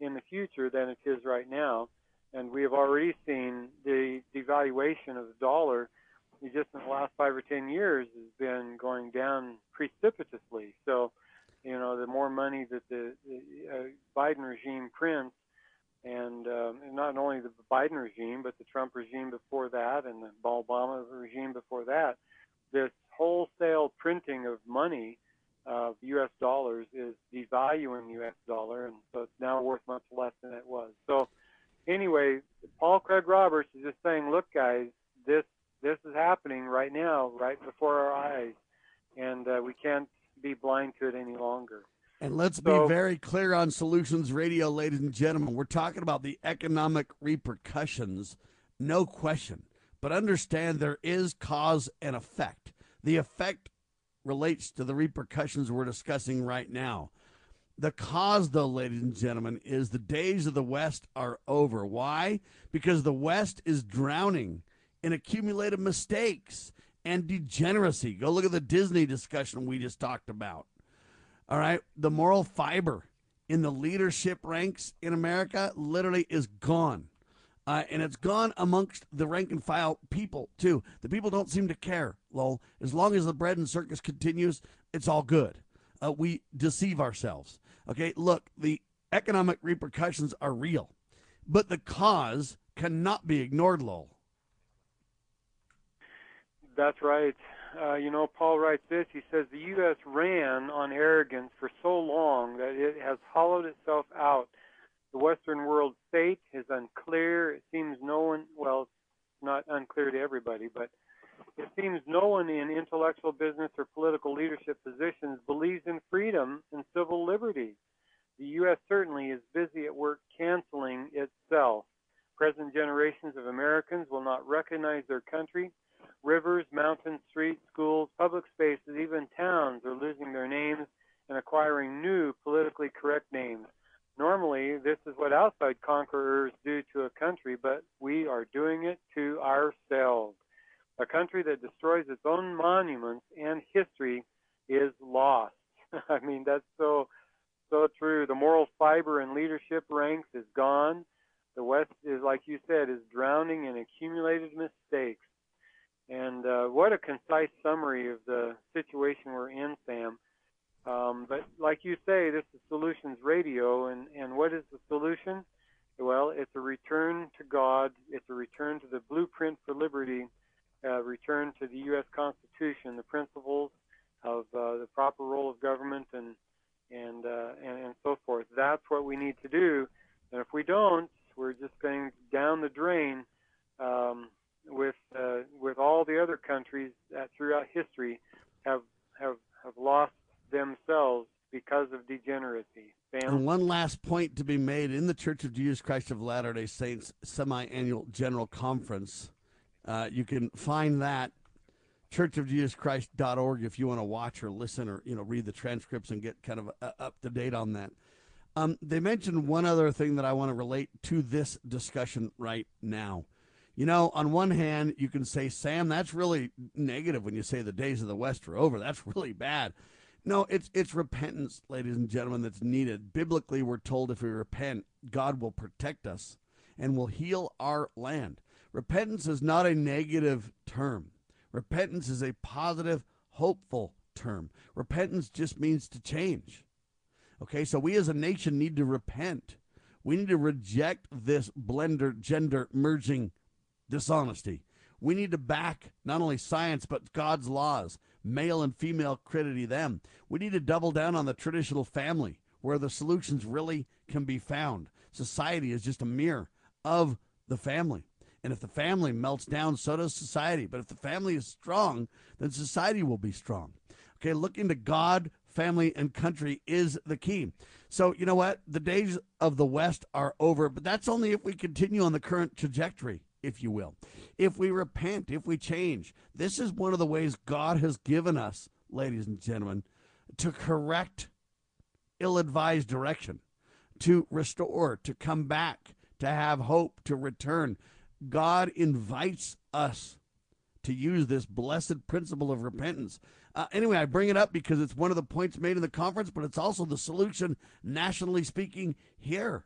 in the future than it is right now. And we have already seen the devaluation of the dollar just in the last five or ten years has been going down precipitously. So, you know, the more money that the, the uh, Biden regime prints, and, um, not only the Biden regime, but the Trump regime before that, and the Obama regime before that, this wholesale printing of money of U.S. dollars is devaluing the U.S. dollar, and so it's now worth much less than it was. So, anyway, Paul Craig Roberts is just saying, look, guys, this this is happening right now, right before our eyes, and uh, we can't be blind to it any longer. And let's so, be very clear on Solutions Radio, ladies and gentlemen. We're talking about the economic repercussions, no question. But understand there is cause and effect. The effect relates to the repercussions we're discussing right now. The cause, though, ladies and gentlemen, is the days of the West are over. Why? Because the West is drowning in accumulated mistakes and degeneracy. Go look at the Disney discussion we just talked about. All right. The moral fiber in the leadership ranks in America literally is gone. Uh, and it's gone amongst the rank and file people, too. The people don't seem to care, Lowell. As long as the bread and circus continues, it's all good. Uh, we deceive ourselves. Okay, look, the economic repercussions are real, but the cause cannot be ignored, Lowell. That's right. Uh, you know, Paul writes this. He says the U.S. ran on arrogance for so long that it has hollowed itself out. The Western world's fate is unclear. It seems no one, well, not unclear to everybody, but it seems no one in intellectual business or political leadership positions believes in freedom and civil liberty. The U.S. certainly is busy at work canceling itself. Present generations of Americans will not recognize their country Rivers, mountains, streets, schools, public spaces, even towns are losing their names and acquiring new politically correct names. Normally, this is what outside conquerors do to a country, but we are doing it to ourselves. A country that destroys its own monuments and history is lost. I mean, that's so so true. The moral fiber in leadership ranks is gone. The West is, like you said, is drowning in accumulated mistakes. And uh, what a concise summary of the situation we're in, Sam. Um, but like you say, this is Solutions Radio, and, and what is the solution? Well, it's a return to God. It's a return to the blueprint for liberty, uh, return to the U.S. Constitution, the principles of uh, the proper role of government, and and, uh, and and so forth. That's what we need to do. And if we don't, we're just going down the drain. Um, with uh, with all the other countries that throughout history have have have lost themselves because of degeneracy. Sam? And one last point to be made in the Church of Jesus Christ of Latter Day Saints semi-annual general conference. Uh, you can find that churchofjesuschrist.org if you want to watch or listen or you know read the transcripts and get kind of uh, up to date on that. Um, they mentioned one other thing that I want to relate to this discussion right now. You know, on one hand, you can say, Sam, that's really negative when you say the days of the West are over. That's really bad. No, it's it's repentance, ladies and gentlemen, that's needed. Biblically, we're told if we repent, God will protect us and will heal our land. Repentance is not a negative term. Repentance is a positive, hopeful term. Repentance just means to change. Okay, so we as a nation need to repent. We need to reject this blender, gender merging dishonesty. We need to back not only science, but God's laws, male and female credity them. We need to double down on the traditional family where the solutions really can be found. Society is just a mirror of the family. And if the family melts down, so does society. But if the family is strong, then society will be strong. Okay, looking to God, family, and country is the key. So, you know what? The days of the West are over, but that's only if we continue on the current trajectory if you will. If we repent, if we change, this is one of the ways God has given us, ladies and gentlemen, to correct ill advised direction, to restore, to come back, to have hope, to return. God invites us to use this blessed principle of repentance. Uh, anyway, I bring it up because it's one of the points made in the conference, but it's also the solution, nationally speaking, here.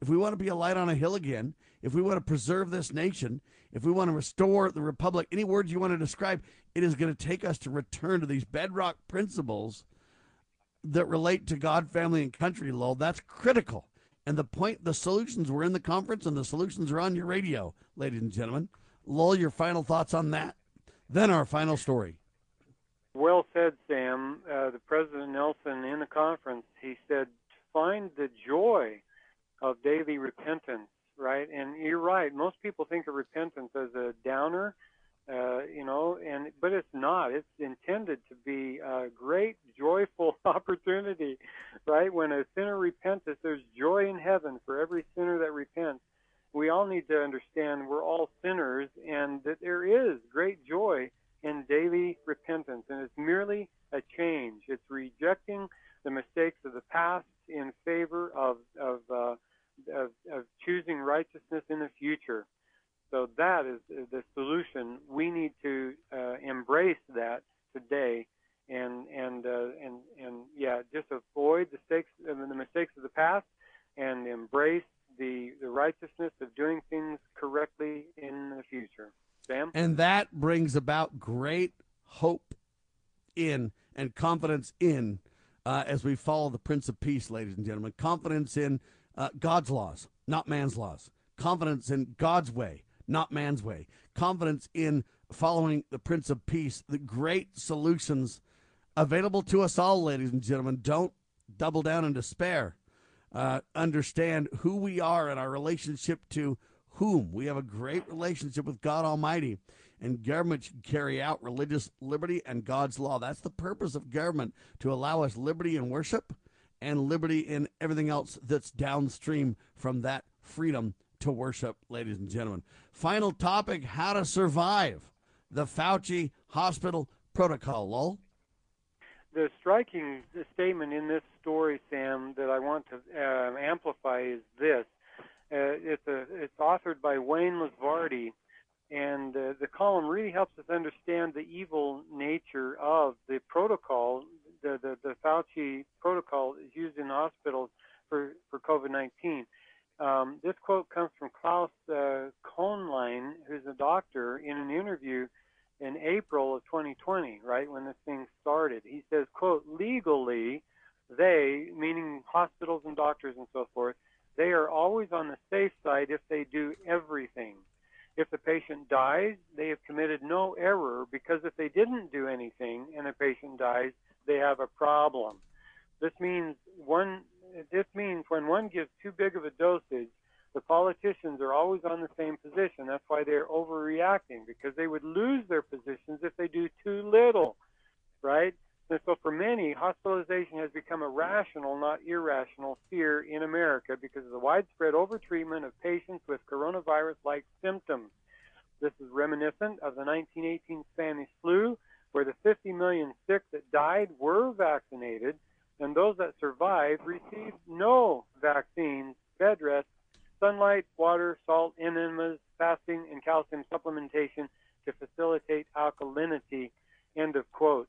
If we want to be a light on a hill again, if we want to preserve this nation, if we want to restore the republic, any words you want to describe, it is going to take us to return to these bedrock principles that relate to God, family, and country, Lowell. That's critical. And the point, the solutions were in the conference, and the solutions are on your radio, ladies and gentlemen. Lowell, your final thoughts on that? Then our final story. Well said, Sam. Uh, the President Nelson in the conference, he said, find the joy of daily repentance right? And you're right. Most people think of repentance as a downer, uh, you know, and but it's not. It's intended to be a great, joyful opportunity, right? When a sinner repents, there's joy in heaven for every sinner that repents. We all need to understand we're all sinners, and that there is great joy in daily repentance, and it's merely a change. It's rejecting the mistakes of the past in favor of of uh, of, of choosing righteousness in the future. So that is the solution. We need to uh, embrace that today, and and uh, and and yeah, just avoid the mistakes the mistakes of the past, and embrace the the righteousness of doing things correctly in the future. Sam, and that brings about great hope in and confidence in uh, as we follow the Prince of Peace, ladies and gentlemen. Confidence in uh, God's laws, not man's laws. Confidence in God's way, not man's way. Confidence in following the Prince of Peace, the great solutions available to us all, ladies and gentlemen. Don't double down in despair. Uh, understand who we are and our relationship to whom. We have a great relationship with God Almighty, and government should carry out religious liberty and God's law. That's the purpose of government to allow us liberty in worship and liberty in everything else that's downstream from that freedom to worship, ladies and gentlemen. Final topic how to survive the Fauci hospital protocol. Lowell? The striking statement in this story, Sam, that I want to uh, amplify is this. Uh, it's, a, it's authored by Wayne Lusvardi, and uh, the column really helps us understand the evil nature of the protocol. The, the, the Fauci protocol is used in hospitals for, for COVID 19. Um, this quote comes from Claus uh, Köhnlein, who's a doctor, in an interview in April of 2020, right when this thing started. He says, "quote Legally, they, meaning hospitals and doctors and so forth, they are always on the safe side if they do everything. If the patient dies, they have committed no error because if they didn't do anything and a patient dies, they have a problem. This means one this means when one gives too big of a dosage, the politicians are always on the same position. That's why they're overreacting because they would lose their positions if they do too little, right? And so for many, hospitalization has become a rational, not irrational fear in America because of the widespread overtreatment of patients with coronavirus-like symptoms. This is reminiscent of the 1918 Spanish flu, where the 50 million sick that died were vaccinated and those that survived received no vaccines, bed rest, sunlight, water, salt, enemas, fasting, and calcium supplementation to facilitate alkalinity. End of quote.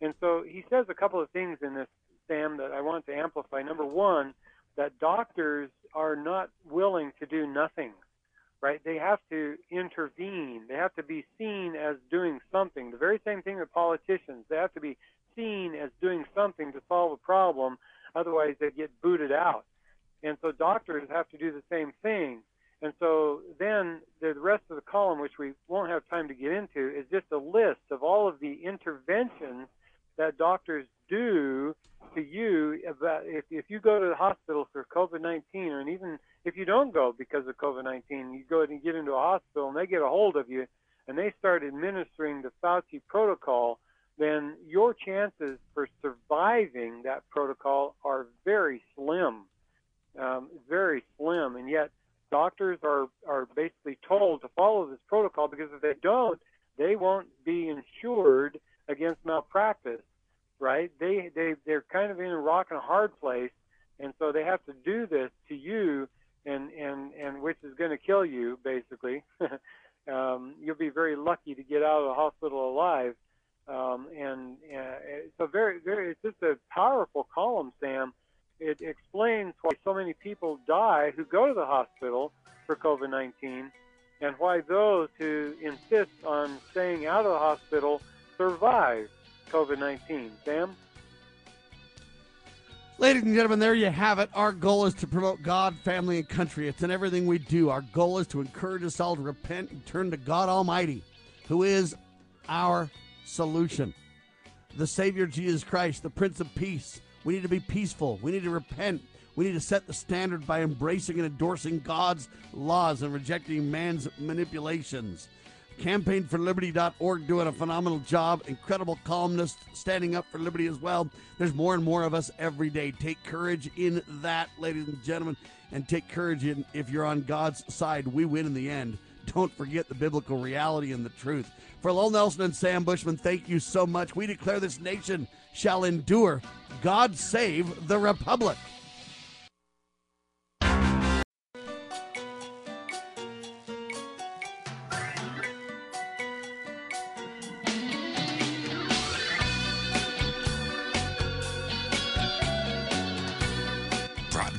And so he says a couple of things in this, Sam, that I want to amplify. Number one, that doctors are not willing to do nothing, right? They have to intervene. They have to be seen as doing something. The very same thing with politicians. They have to be seen as doing something to solve a problem. Otherwise, they get booted out. And so doctors have to do the same thing. And so then the rest of the column, which we won't have time to get into, is just a list of all of the interventions that doctors do to you about if, if you go to the hospital for COVID-19 or even if you don't go because of COVID-19, you go and get into a hospital and they get a hold of you and they start administering the Fauci protocol, then your chances for surviving that protocol are very slim, um, very slim. And yet, doctors are are basically told to follow this protocol because if they don't, they won't be insured against malpractice. Right? They they they're kind of in a rock and a hard place, and so they have to do this to you, and and and which is going to kill you basically. um, you'll be very lucky to get out of the hospital alive um, and uh, it's a very, very, it's just a powerful column, Sam. It explains why so many people die who go to the hospital for COVID 19 and why those who insist on staying out of the hospital survive COVID 19. Sam? Ladies and gentlemen, there you have it. Our goal is to promote God, family, and country. It's in everything we do. Our goal is to encourage us all to repent and turn to God Almighty, who is our solution. The Savior Jesus Christ, the Prince of Peace. We need to be peaceful. We need to repent. We need to set the standard by embracing and endorsing God's laws and rejecting man's manipulations. CampaignForLiberty.org doing a phenomenal job. Incredible columnists standing up for liberty as well. There's more and more of us every day. Take courage in that, ladies and gentlemen, and take courage in if you're on God's side. We win in the end. Don't forget the biblical reality and the truth. For Lowell Nelson and Sam Bushman, thank you so much. We declare this nation shall endure. God save the Republic.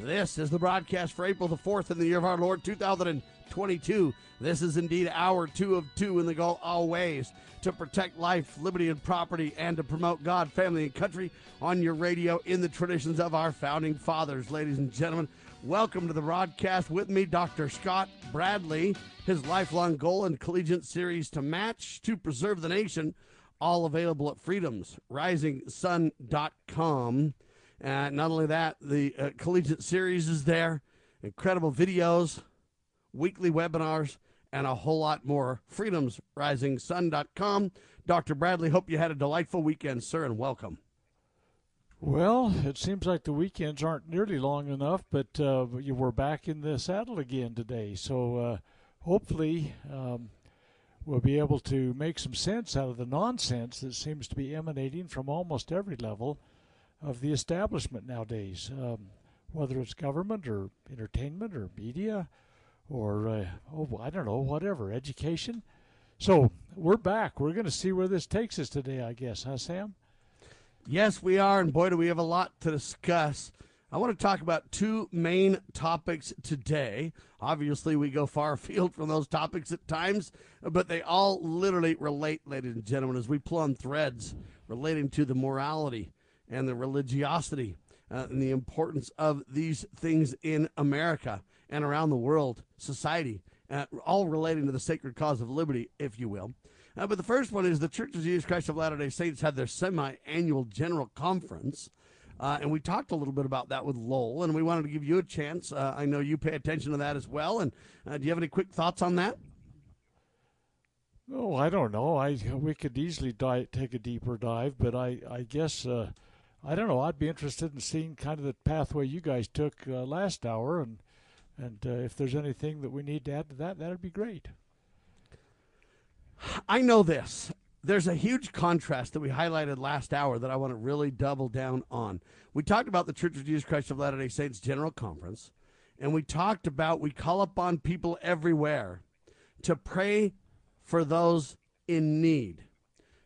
This is the broadcast for April the 4th in the year of our Lord 2022. This is indeed hour two of two in the goal always to protect life, liberty, and property and to promote God, family, and country on your radio in the traditions of our founding fathers. Ladies and gentlemen, welcome to the broadcast with me, Dr. Scott Bradley. His lifelong goal and collegiate series to match, to preserve the nation, all available at freedomsrisingsun.com. And not only that, the uh, collegiate series is there, incredible videos, weekly webinars, and a whole lot more. FreedomsRisingSun.com. Dr. Bradley, hope you had a delightful weekend, sir, and welcome. Well, it seems like the weekends aren't nearly long enough, but uh, we're back in the saddle again today. So uh, hopefully um, we'll be able to make some sense out of the nonsense that seems to be emanating from almost every level of the establishment nowadays, um, whether it's government or entertainment or media or, uh, oh, I don't know, whatever, education. So we're back. We're going to see where this takes us today, I guess, huh, Sam? Yes, we are. And boy, do we have a lot to discuss. I want to talk about two main topics today. Obviously, we go far afield from those topics at times, but they all literally relate, ladies and gentlemen, as we on threads relating to the morality and the religiosity uh, and the importance of these things in America and around the world, society, uh, all relating to the sacred cause of liberty, if you will. Uh, but the first one is the Church of Jesus Christ of Latter day Saints had their semi annual general conference. Uh, and we talked a little bit about that with Lowell, and we wanted to give you a chance. Uh, I know you pay attention to that as well. And uh, do you have any quick thoughts on that? Oh, I don't know. I we could easily take a deeper dive, but I I guess I don't know. I'd be interested in seeing kind of the pathway you guys took uh, last hour, and and uh, if there's anything that we need to add to that, that'd be great. I know this. There's a huge contrast that we highlighted last hour that I want to really double down on. We talked about the Church of Jesus Christ of Latter day Saints General Conference, and we talked about we call upon people everywhere to pray for those in need,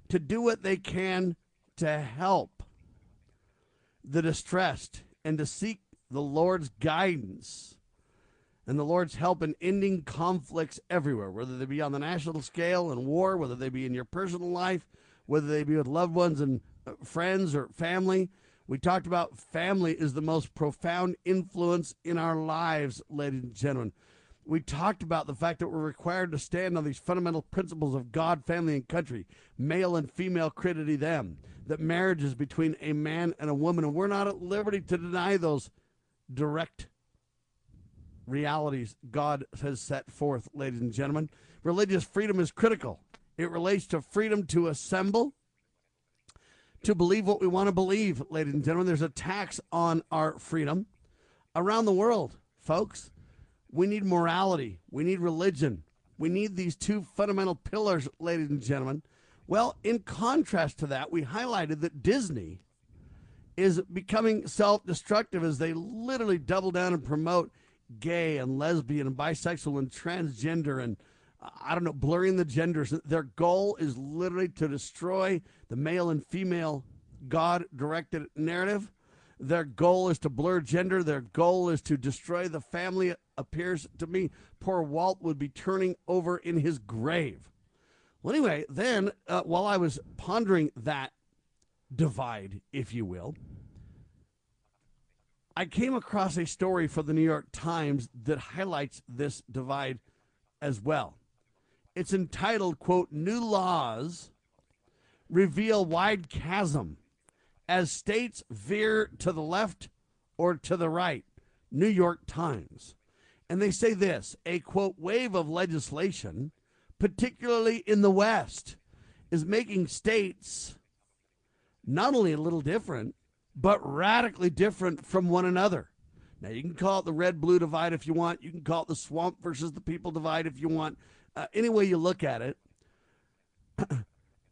to do what they can to help the distressed and to seek the Lord's guidance and the Lord's help in ending conflicts everywhere, whether they be on the national scale in war, whether they be in your personal life, whether they be with loved ones and uh, friends or family. We talked about family is the most profound influence in our lives, ladies and gentlemen. We talked about the fact that we're required to stand on these fundamental principles of God, family, and country, male and female credity them that marriage is between a man and a woman, and we're not at liberty to deny those direct realities God has set forth, ladies and gentlemen. Religious freedom is critical. It relates to freedom to assemble, to believe what we want to believe, ladies and gentlemen. There's a tax on our freedom around the world, folks. We need morality, we need religion, we need these two fundamental pillars, ladies and gentlemen, well, in contrast to that, we highlighted that Disney is becoming self destructive as they literally double down and promote gay and lesbian and bisexual and transgender and I don't know, blurring the genders. Their goal is literally to destroy the male and female God directed narrative. Their goal is to blur gender. Their goal is to destroy the family. Appears to me poor Walt would be turning over in his grave well, anyway, then uh, while I was pondering that divide, if you will, I came across a story for the New York Times that highlights this divide as well. It's entitled, quote, New Laws Reveal Wide Chasm as States Veer to the Left or to the Right. New York Times. And they say this a, quote, wave of legislation particularly in the West, is making states not only a little different, but radically different from one another. Now, you can call it the red blue divide if you want. You can call it the swamp versus the people divide if you want. Uh, any way you look at it,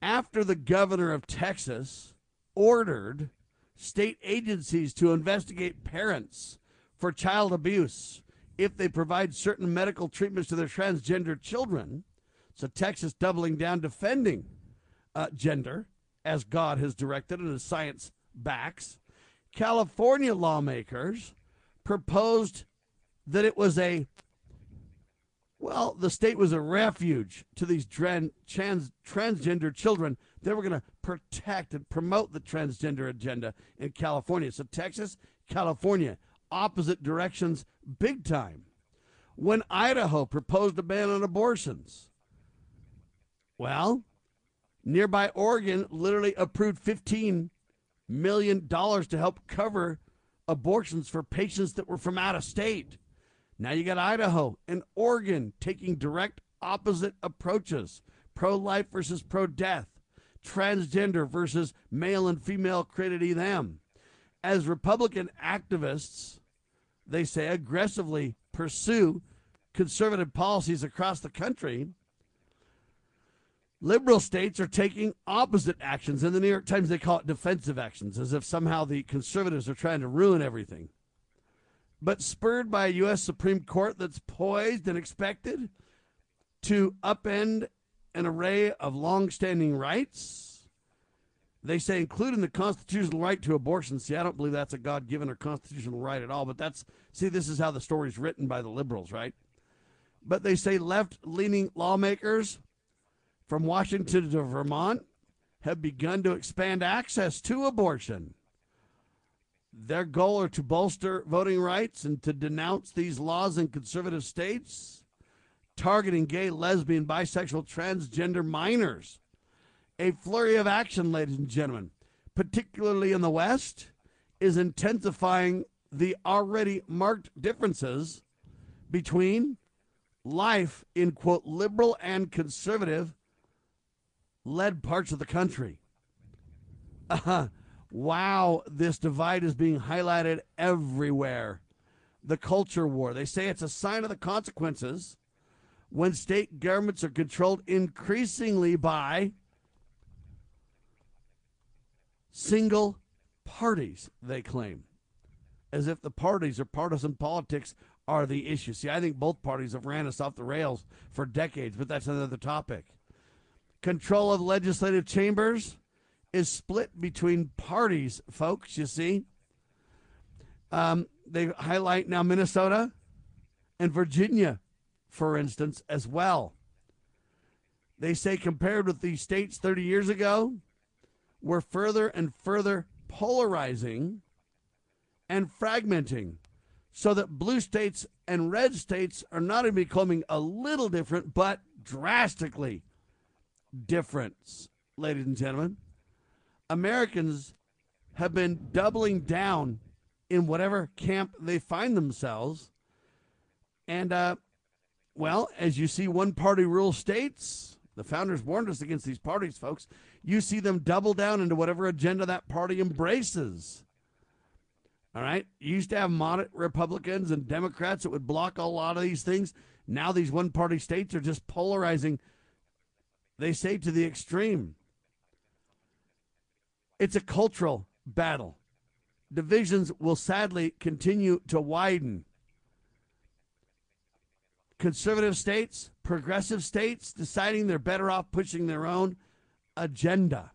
after the governor of Texas ordered state agencies to investigate parents for child abuse if they provide certain medical treatments to their transgender children. So Texas doubling down defending uh, gender as God has directed and as science backs. California lawmakers proposed that it was a well, the state was a refuge to these trans, trans, transgender children. They were going to protect and promote the transgender agenda in California. So, Texas, California, opposite directions, big time. When Idaho proposed a ban on abortions, well, nearby Oregon literally approved $15 million to help cover abortions for patients that were from out of state. Now you got Idaho and Oregon taking direct opposite approaches pro life versus pro death, transgender versus male and female created them. As Republican activists, they say aggressively pursue conservative policies across the country. Liberal states are taking opposite actions. In the New York Times, they call it defensive actions, as if somehow the conservatives are trying to ruin everything but spurred by a U.S. Supreme Court that's poised and expected to upend an array of long-standing rights. They say, including the constitutional right to abortion. See, I don't believe that's a God given or constitutional right at all, but that's, see, this is how the story's written by the liberals, right? But they say left leaning lawmakers from Washington to Vermont have begun to expand access to abortion. Their goal are to bolster voting rights and to denounce these laws in conservative states, targeting gay, lesbian, bisexual, transgender minors. A flurry of action, ladies and gentlemen, particularly in the West, is intensifying the already marked differences between life in, quote, liberal and conservative led parts of the country. Uh, wow, this divide is being highlighted everywhere. The culture war. They say it's a sign of the consequences when state governments are controlled increasingly by single parties, they claim, as if the parties or partisan politics are the issue. See, I think both parties have ran us off the rails for decades, but that's another topic. Control of legislative chambers is split between parties, folks, you see. Um, they highlight now Minnesota and Virginia, for instance, as well. They say compared with these states 30 years ago, we're further and further polarizing and fragmenting so that blue states and red states are not only becoming a little different, but drastically different, ladies and gentlemen. Americans have been doubling down in whatever camp they find themselves. And, uh, well, as you see one party rule states, the founders warned us against these parties, folks. You see them double down into whatever agenda that party embraces. All right. You used to have moderate Republicans and Democrats that would block a lot of these things. Now these one party states are just polarizing, they say, to the extreme. It's a cultural battle. Divisions will sadly continue to widen. Conservative states, progressive states deciding they're better off pushing their own agenda.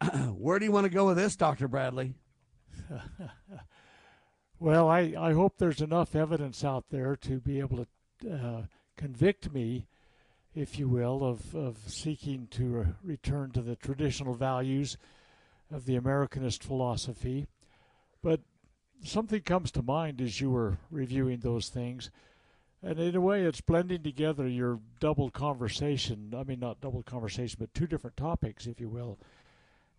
Where do you want to go with this, Dr. Bradley? well, I, I hope there's enough evidence out there to be able to uh, convict me if you will, of, of seeking to uh, return to the traditional values of the Americanist philosophy. But something comes to mind as you were reviewing those things. And in a way, it's blending together your double conversation. I mean, not double conversation, but two different topics, if you will.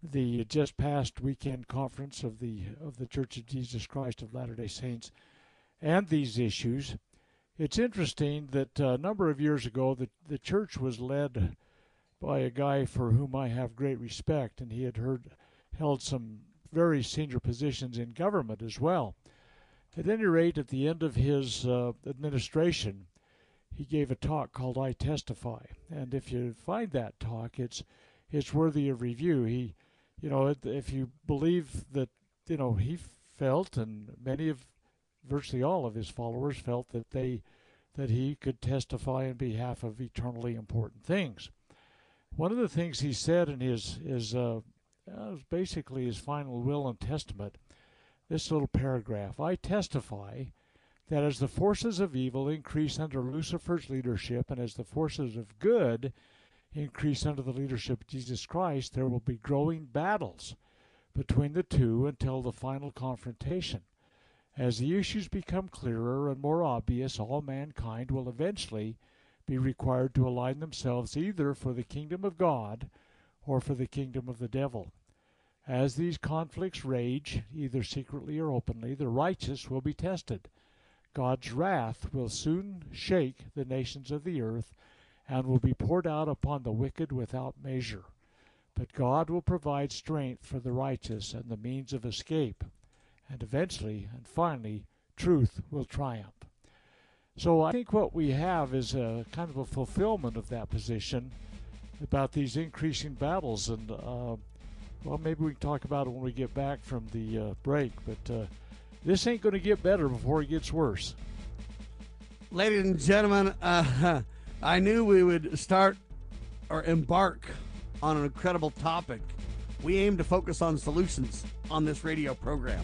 The just past weekend conference of the of the Church of Jesus Christ of Latter Day Saints, and these issues, it's interesting that uh, a number of years ago, the, the church was led by a guy for whom I have great respect, and he had heard held some very senior positions in government as well. At any rate, at the end of his uh, administration, he gave a talk called "I Testify," and if you find that talk, it's it's worthy of review. He, you know, if you believe that, you know, he felt, and many of, virtually all of his followers felt that they, that he could testify in behalf of eternally important things. One of the things he said in his his uh, uh, basically his final will and testament, this little paragraph: I testify that as the forces of evil increase under Lucifer's leadership, and as the forces of good increase under the leadership of Jesus Christ, there will be growing battles between the two until the final confrontation. As the issues become clearer and more obvious, all mankind will eventually be required to align themselves either for the kingdom of God or for the kingdom of the devil. As these conflicts rage, either secretly or openly, the righteous will be tested. God's wrath will soon shake the nations of the earth and will be poured out upon the wicked without measure. But God will provide strength for the righteous and the means of escape. And eventually and finally, truth will triumph. So I think what we have is a kind of a fulfillment of that position about these increasing battles. And, uh, well, maybe we can talk about it when we get back from the uh, break. But uh, this ain't going to get better before it gets worse. Ladies and gentlemen, uh, I knew we would start or embark on an incredible topic. We aim to focus on solutions on this radio program.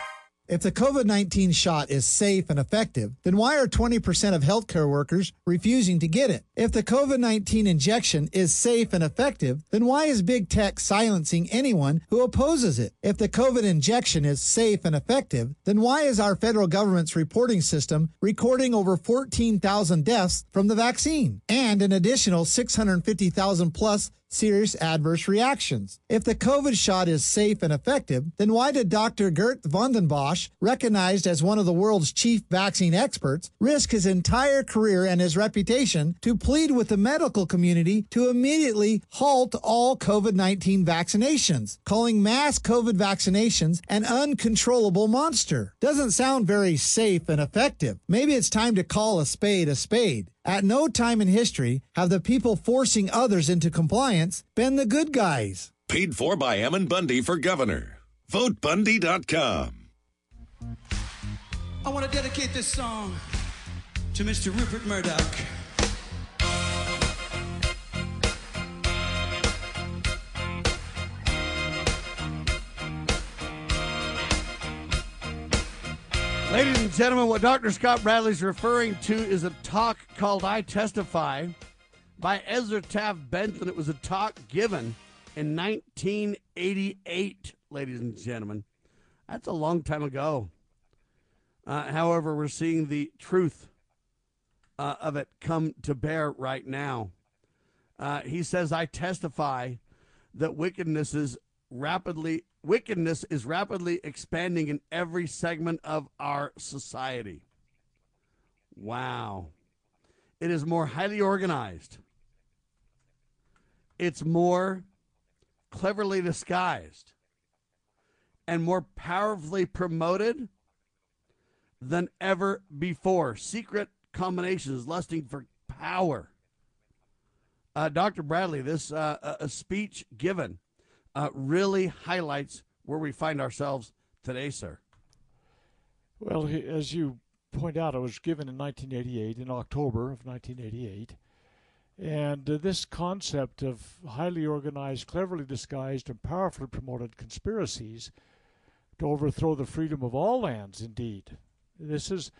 If the COVID 19 shot is safe and effective, then why are 20% of healthcare workers refusing to get it? If the COVID 19 injection is safe and effective, then why is big tech silencing anyone who opposes it? If the COVID injection is safe and effective, then why is our federal government's reporting system recording over 14,000 deaths from the vaccine and an additional 650,000 plus serious adverse reactions. If the COVID shot is safe and effective, then why did Dr. Geert Vanden Bossche, recognized as one of the world's chief vaccine experts, risk his entire career and his reputation to plead with the medical community to immediately halt all COVID 19 vaccinations, calling mass COVID vaccinations an uncontrollable monster? Doesn't sound very safe and effective. Maybe it's time to call a spade a spade. At no time in history have the people forcing others into compliance been the good guys. Paid for by Ammon Bundy for governor. VoteBundy.com. I want to dedicate this song to Mr. Rupert Murdoch. Ladies and gentlemen, what Dr. Scott Bradley is referring to is a talk called I Testify by Ezra Taft Benson. It was a talk given in 1988, ladies and gentlemen. That's a long time ago. Uh, however, we're seeing the truth uh, of it come to bear right now. Uh, he says, I testify that wickedness is rapidly wickedness is rapidly expanding in every segment of our society. Wow. It is more highly organized. It's more cleverly disguised and more powerfully promoted than ever before. Secret combinations lusting for power Uh, Dr. Bradley, this uh, a speech given uh, really highlights where we find ourselves today, sir. Well, as you point out, it was given in 1988, in October of 1988. And uh, this concept of highly organized, cleverly disguised, and powerfully promoted conspiracies to overthrow the freedom of all lands, indeed. This is,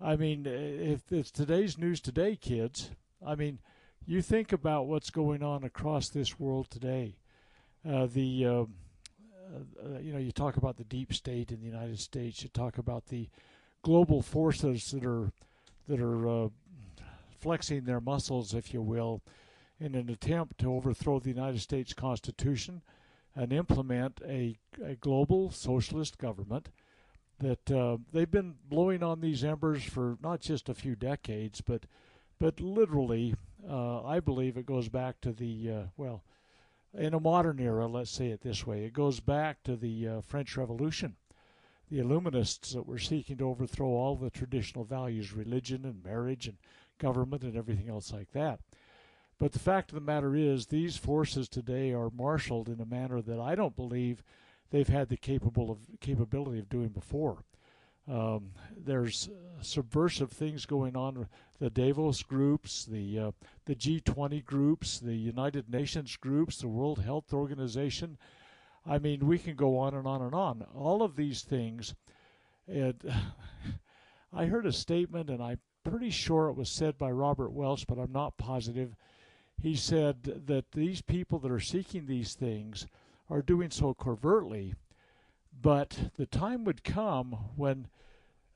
I mean, if it's today's news today, kids, I mean, you think about what's going on across this world today. Uh, the, uh, uh, you know, you talk about the deep state in the United States. You talk about the global forces that are that are uh, flexing their muscles, if you will, in an attempt to overthrow the United States Constitution and implement a, a global socialist government. That uh, they've been blowing on these embers for not just a few decades, but but literally, uh, I believe it goes back to the uh, well, in a modern era. Let's say it this way: it goes back to the uh, French Revolution the Illuminists that were seeking to overthrow all the traditional values, religion and marriage and government and everything else like that. But the fact of the matter is, these forces today are marshaled in a manner that I don't believe they've had the capable of capability of doing before. Um, there's subversive things going on. The Davos groups, the uh, the G20 groups, the United Nations groups, the World Health Organization. I mean, we can go on and on and on. All of these things. And I heard a statement, and I'm pretty sure it was said by Robert Welch, but I'm not positive. He said that these people that are seeking these things are doing so covertly, but the time would come when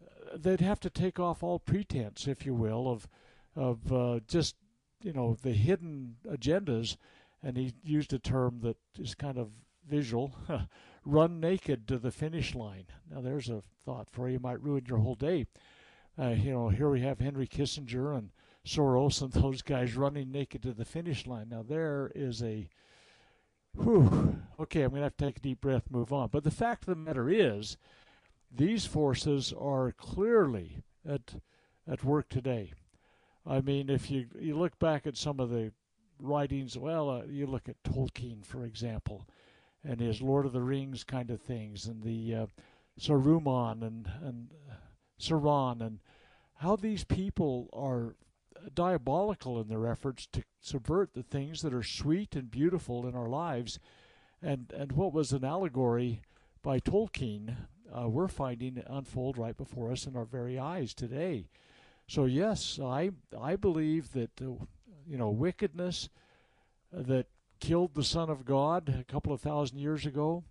uh, they'd have to take off all pretense, if you will, of of uh, just you know the hidden agendas. And he used a term that is kind of visual. Run naked to the finish line. Now, there's a thought for you. Might ruin your whole day. Uh, you know, here we have Henry Kissinger and Soros and those guys running naked to the finish line. Now, there is a. Whew. Okay, I'm going to have to take a deep breath, move on. But the fact of the matter is, these forces are clearly at at work today. I mean, if you you look back at some of the writings, well, uh, you look at Tolkien, for example and his Lord of the Rings kind of things, and the uh, Saruman and and Sauron, and how these people are diabolical in their efforts to subvert the things that are sweet and beautiful in our lives, and and what was an allegory by Tolkien, uh, we're finding unfold right before us in our very eyes today. So yes, I I believe that uh, you know wickedness that killed the Son of God a couple of thousand years ago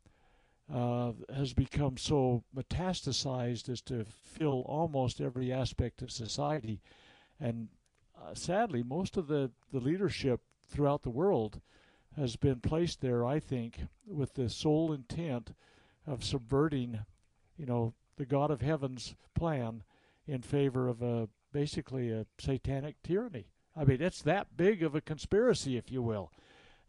uh, has become so metastasized as to fill almost every aspect of society. And uh, sadly, most of the, the leadership throughout the world has been placed there, I think, with the sole intent of subverting, you know, the God of Heaven's plan in favor of a basically a satanic tyranny. I mean, it's that big of a conspiracy, if you will.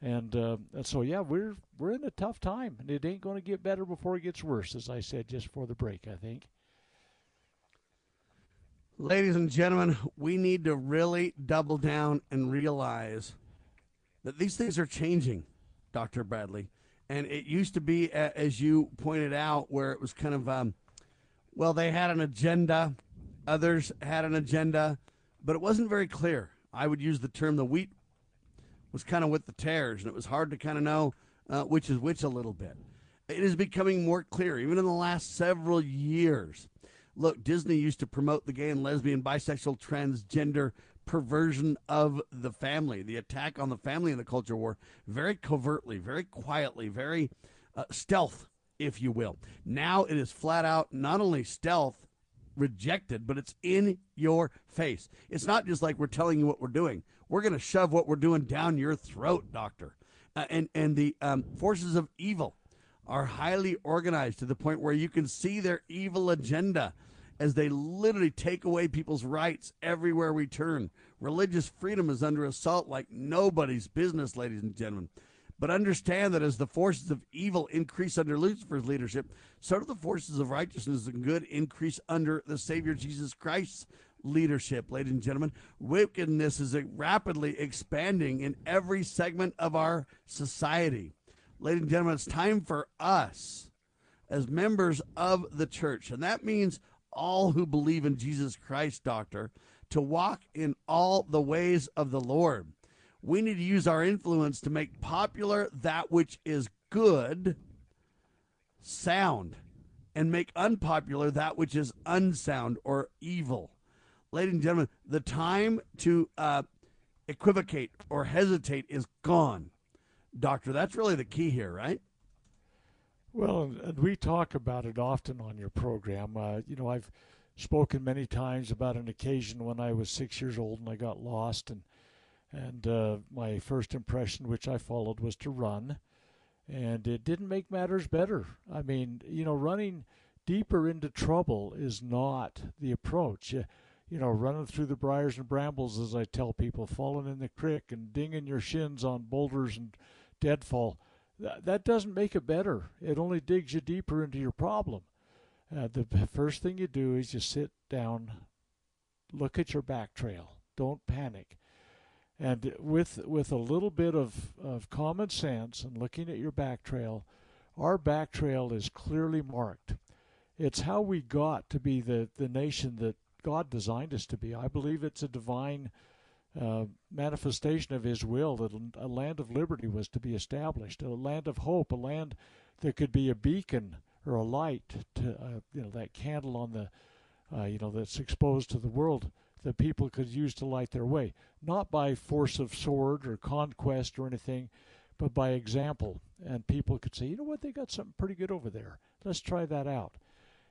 And, uh, and so yeah, we're we're in a tough time, and it ain't going to get better before it gets worse, as I said just for the break. I think. Ladies and gentlemen, we need to really double down and realize that these things are changing, Dr. Bradley. And it used to be, as you pointed out, where it was kind of, um, well, they had an agenda, others had an agenda, but it wasn't very clear. I would use the term the wheat was kind of with the tares, and it was hard to kind of know uh, which is which a little bit. It is becoming more clear, even in the last several years. Look, Disney used to promote the gay and lesbian, bisexual, transgender perversion of the family, the attack on the family in the culture war, very covertly, very quietly, very uh, stealth, if you will. Now it is flat out not only stealth, rejected, but it's in your face. It's not just like we're telling you what we're doing. We're going to shove what we're doing down your throat, doctor. Uh, and and the um, forces of evil are highly organized to the point where you can see their evil agenda as they literally take away people's rights everywhere we turn. Religious freedom is under assault like nobody's business, ladies and gentlemen. But understand that as the forces of evil increase under Lucifer's leadership, so do the forces of righteousness and good increase under the Savior Jesus Christ's leadership, ladies and gentlemen. Wickedness is rapidly expanding in every segment of our society. Ladies and gentlemen, it's time for us as members of the church, and that means all who believe in Jesus Christ, Doctor, to walk in all the ways of the Lord. We need to use our influence to make popular that which is good, sound, and make unpopular that which is unsound or evil. Ladies and gentlemen, the time to uh, equivocate or hesitate is gone. Doctor, that's really the key here, right? Well, and we talk about it often on your program. Uh, you know, I've spoken many times about an occasion when I was six years old and I got lost, and and uh, my first impression, which I followed, was to run, and it didn't make matters better. I mean, you know, running deeper into trouble is not the approach. You, you know, running through the briars and brambles, as I tell people, falling in the creek and dinging your shins on boulders and deadfall that, that doesn't make it better. It only digs you deeper into your problem. Uh, the first thing you do is you sit down, look at your back trail. Don't panic. And with with a little bit of, of common sense and looking at your back trail, our back trail is clearly marked. It's how we got to be the, the nation that God designed us to be. I believe it's a divine uh, manifestation of his will that a land of liberty was to be established, a land of hope, a land that could be a beacon or a light to uh, you know that candle on the uh, you know that's exposed to the world that people could use to light their way, not by force of sword or conquest or anything, but by example. And people could say, you know what, they got something pretty good over there. Let's try that out.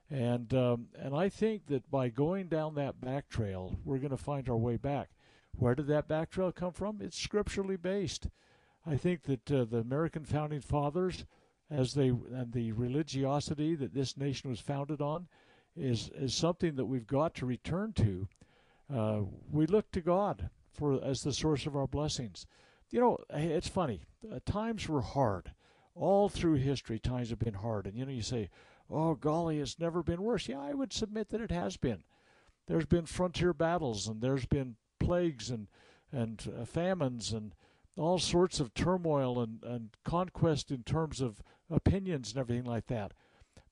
And um, and I think that by going down that back trail, we're going to find our way back. Where did that back trail come from? It's scripturally based. I think that uh, the American founding fathers, as they and the religiosity that this nation was founded on, is is something that we've got to return to. Uh, we look to God for as the source of our blessings. You know, it's funny. Uh, times were hard. All through history, times have been hard. And you know, you say, "Oh, golly, it's never been worse." Yeah, I would submit that it has been. There's been frontier battles, and there's been plagues and and uh, famines and all sorts of turmoil and, and conquest in terms of opinions and everything like that.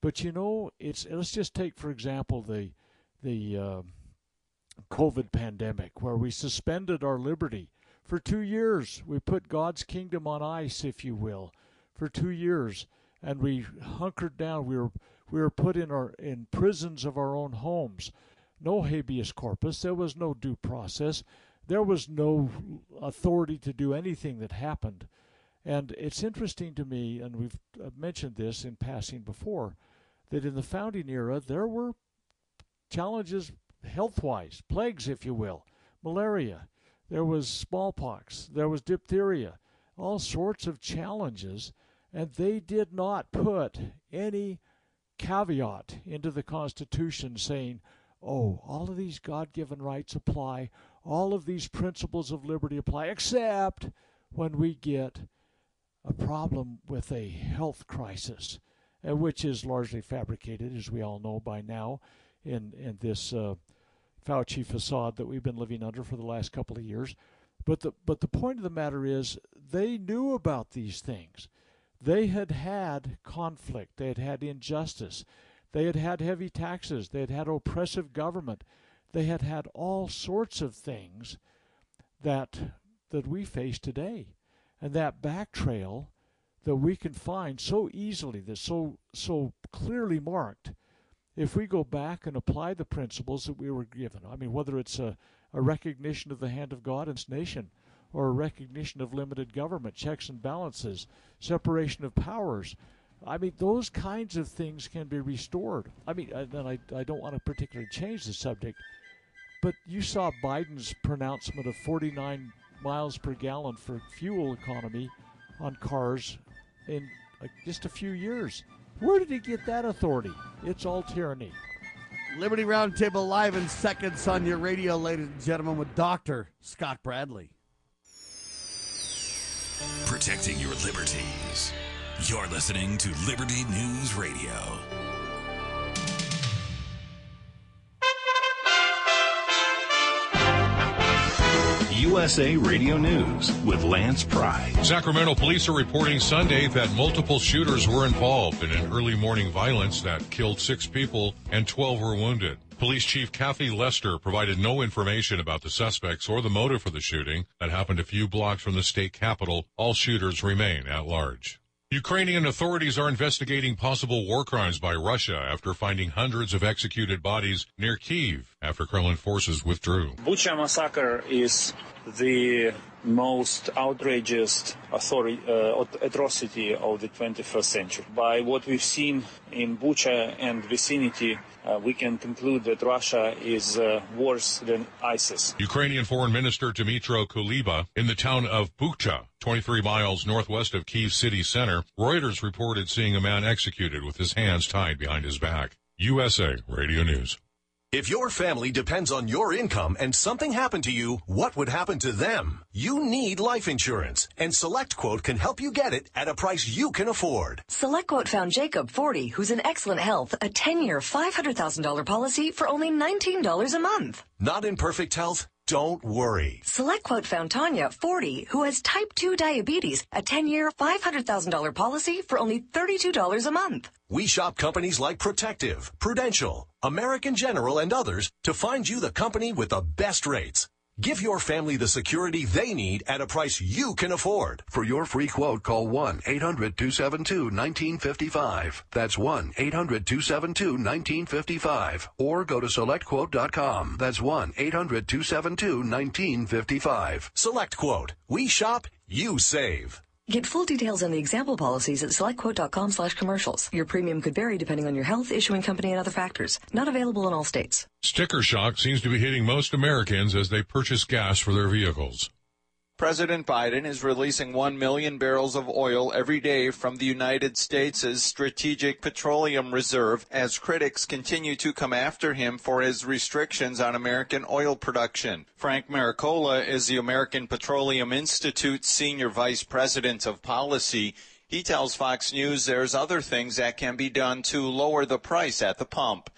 But you know, it's let's just take for example the the uh, COVID pandemic, where we suspended our liberty for two years. We put God's kingdom on ice, if you will, for two years, and we hunkered down. We were we were put in our in prisons of our own homes no habeas corpus, there was no due process, there was no authority to do anything that happened. And it's interesting to me, and we've mentioned this in passing before, that in the founding era there were challenges health wise, plagues, if you will, malaria, there was smallpox, there was diphtheria, all sorts of challenges, and they did not put any caveat into the Constitution saying, oh, all of these God given rights apply, all of these principles of liberty apply, except when we get a problem with a health crisis, uh, which is largely fabricated, as we all know by now, in, in this uh, Fauci facade that we've been living under for the last couple of years. But the, but the point of the matter is, they knew about these things. They had had conflict, they had had injustice, they had had heavy taxes. They had had oppressive government. They had had all sorts of things that that we face today. And that back trail that we can find so easily, that's so so clearly marked, if we go back and apply the principles that we were given. I mean, whether it's a, a recognition of the hand of God in this nation, or a recognition of limited government, checks and balances, separation of powers, I mean, those kinds of things can be restored. I mean, uh, and I, I don't want to particularly change the subject, but you saw Biden's pronouncement of 49 miles per gallon for fuel economy on cars in uh, just a few years. Where did he get that authority? It's all tyranny. Liberty Roundtable live in seconds on your radio, ladies and gentlemen, with Dr. Scott Bradley. Protecting your liberties. You're listening to Liberty News Radio. USA Radio News with Lance Pry. Sacramento police are reporting Sunday that multiple shooters were involved in an early morning violence that killed six people and 12 were wounded. Police Chief Kathy Lester provided no information about the suspects or the motive for the shooting that happened a few blocks from the state capitol. All shooters remain at large. Ukrainian authorities are investigating possible war crimes by Russia after finding hundreds of executed bodies near Kiev after Kremlin forces withdrew. Bucha massacre is the most outrageous uh, atrocity of the 21st century. By what we've seen in Bucha and vicinity, uh, we can conclude that Russia is uh, worse than ISIS. Ukrainian Foreign Minister Dmytro Kuleba in the town of Bucha, 23 miles northwest of Kiev city center, Reuters reported seeing a man executed with his hands tied behind his back. USA Radio News. If your family depends on your income and something happened to you, what would happen to them? You need life insurance, and SelectQuote can help you get it at a price you can afford. SelectQuote found Jacob, 40, who's in excellent health, a 10-year, $500,000 policy for only $19 a month. Not in perfect health? Don't worry. SelectQuote found Tanya, 40, who has type 2 diabetes, a 10-year, $500,000 policy for only $32 a month. We shop companies like Protective, Prudential, American General, and others to find you the company with the best rates. Give your family the security they need at a price you can afford. For your free quote, call 1-800-272-1955. That's 1-800-272-1955. Or go to selectquote.com. That's 1-800-272-1955. SelectQuote. We shop, you save. Get full details on the example policies at selectquote.com slash commercials. Your premium could vary depending on your health, issuing company, and other factors. Not available in all states. Sticker shock seems to be hitting most Americans as they purchase gas for their vehicles. President Biden is releasing 1 million barrels of oil every day from the United States' Strategic Petroleum Reserve as critics continue to come after him for his restrictions on American oil production. Frank Macchiarola is the American Petroleum Institute's Senior Vice President of Policy. He tells Fox News there's other things that can be done to lower the price at the pump.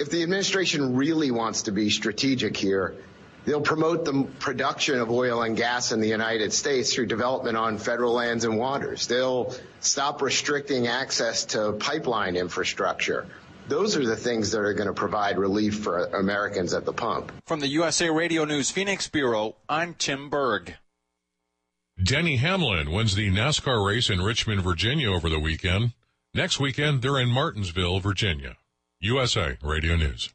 If the administration really wants to be strategic here, They'll promote the production of oil and gas in the United States through development on federal lands and waters. They'll stop restricting access to pipeline infrastructure. Those are the things that are going to provide relief for Americans at the pump. From the USA Radio News Phoenix Bureau, I'm Tim Berg. Denny Hamlin wins the NASCAR race in Richmond, Virginia over the weekend. Next weekend, they're in Martinsville, Virginia. USA Radio News.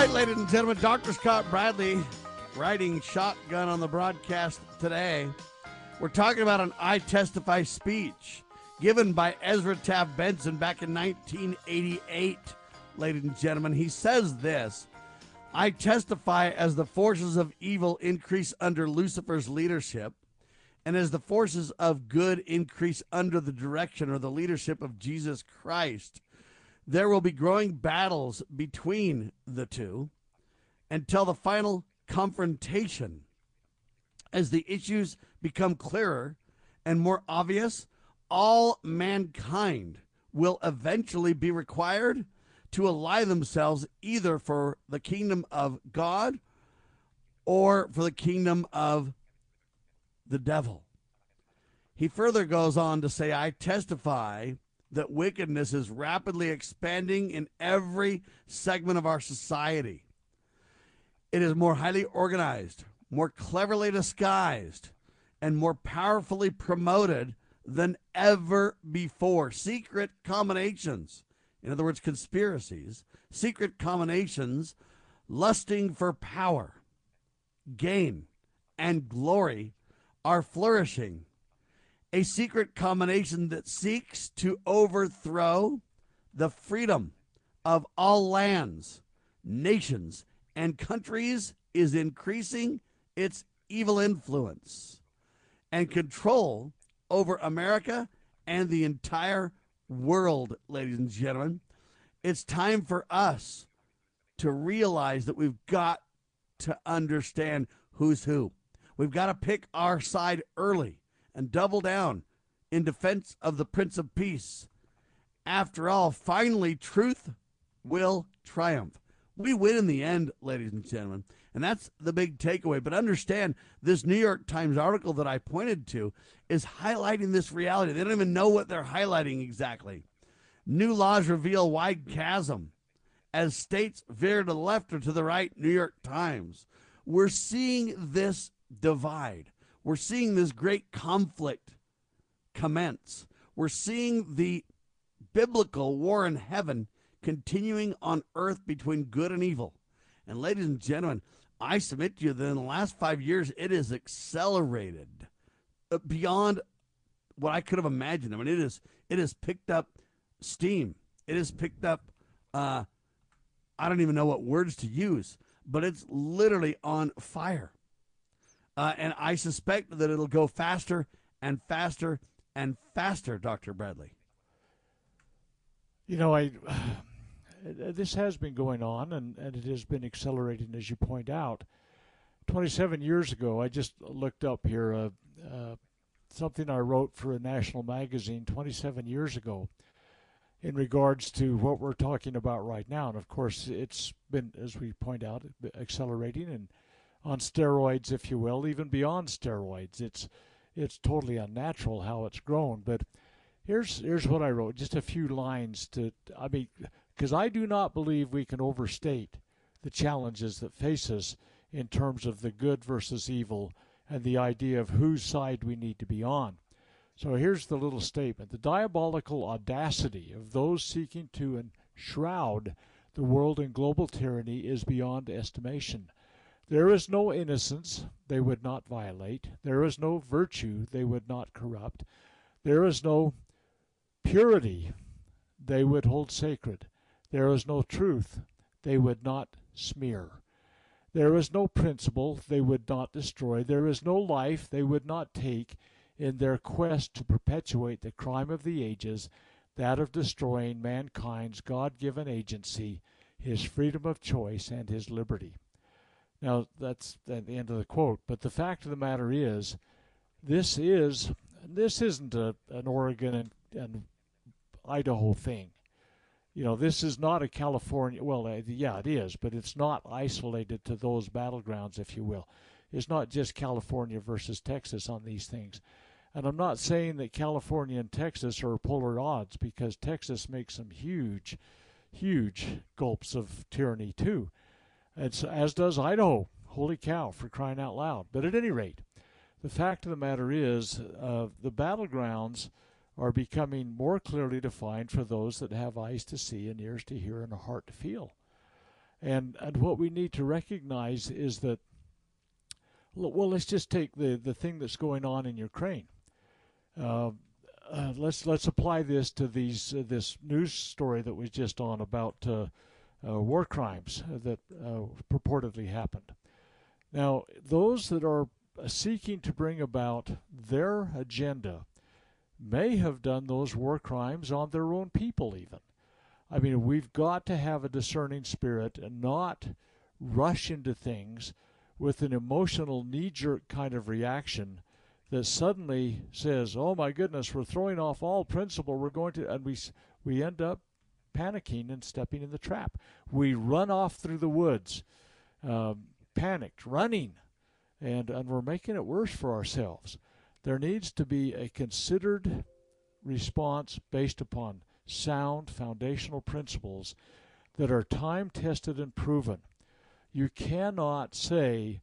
Right, ladies and gentlemen, Dr. Scott Bradley riding shotgun on the broadcast today. We're talking about an I Testify speech given by Ezra Taft Benson back in 1988. Ladies and gentlemen, he says this I testify as the forces of evil increase under Lucifer's leadership, and as the forces of good increase under the direction or the leadership of Jesus Christ there will be growing battles between the two until the final confrontation. As the issues become clearer and more obvious, all mankind will eventually be required to ally themselves either for the kingdom of God or for the kingdom of the devil. He further goes on to say, I testify that wickedness is rapidly expanding in every segment of our society. It is more highly organized, more cleverly disguised, and more powerfully promoted than ever before. Secret combinations, in other words, conspiracies, secret combinations, lusting for power, gain, and glory are flourishing a secret combination that seeks to overthrow the freedom of all lands, nations, and countries is increasing its evil influence and control over America and the entire world, ladies and gentlemen. It's time for us to realize that we've got to understand who's who. We've got to pick our side early and double down in defense of the Prince of Peace. After all, finally, truth will triumph. We win in the end, ladies and gentlemen. And that's the big takeaway. But understand this New York Times article that I pointed to is highlighting this reality. They don't even know what they're highlighting exactly. New laws reveal wide chasm as states veer to the left or to the right, New York Times. We're seeing this divide. We're seeing this great conflict commence. We're seeing the biblical war in heaven continuing on earth between good and evil. And, ladies and gentlemen, I submit to you that in the last five years, it has accelerated beyond what I could have imagined. I mean, it is it has picked up steam. It has picked up. Uh, I don't even know what words to use, but it's literally on fire. Uh, and I suspect that it'll go faster and faster and faster, Dr. Bradley. You know, I this has been going on and, and it has been accelerating, as you point out. 27 years ago, I just looked up here uh, uh, something I wrote for a national magazine 27 years ago in regards to what we're talking about right now. And of course, it's been, as we point out, accelerating and on steroids, if you will, even beyond steroids. It's it's totally unnatural how it's grown. But here's here's what I wrote, just a few lines to. I mean, because I do not believe we can overstate the challenges that face us in terms of the good versus evil and the idea of whose side we need to be on. So here's the little statement The diabolical audacity of those seeking to enshroud the world in global tyranny is beyond estimation. There is no innocence they would not violate, there is no virtue they would not corrupt, there is no purity they would hold sacred. There is no truth they would not smear. There is no principle they would not destroy. There is no life they would not take in their quest to perpetuate the crime of the ages, that of destroying mankind's God given agency, his freedom of choice, and his liberty. Now, that's at the end of the quote. But the fact of the matter is, this is this isn't a, an Oregon and, and Idaho thing you know, this is not a California. Well, uh, yeah, it is, but it's not isolated to those battlegrounds, if you will. It's not just California versus Texas on these things. And I'm not saying that California and Texas are polar odds because Texas makes some huge, huge gulps of tyranny too. As does Idaho. Holy cow, for crying out loud. But at any rate, the fact of the matter is, uh, the battlegrounds are becoming more clearly defined for those that have eyes to see and ears to hear and a heart to feel. And and what we need to recognize is that well, let's just take the, the thing that's going on in Ukraine. Uh, uh, let's let's apply this to these uh, this news story that was just on about uh, war crimes that uh, purportedly happened. Now, those that are seeking to bring about their agenda may have done those war crimes on their own people, even. I mean, we've got to have a discerning spirit and not rush into things with an emotional knee jerk kind of reaction that suddenly says, oh my goodness, we're throwing off all principle, we're going to, and we, we end up panicking and stepping in the trap. We run off through the woods, um, panicked, running, and, and we're making it worse for ourselves. There needs to be a considered response based upon sound foundational principles that are time tested and proven. You cannot say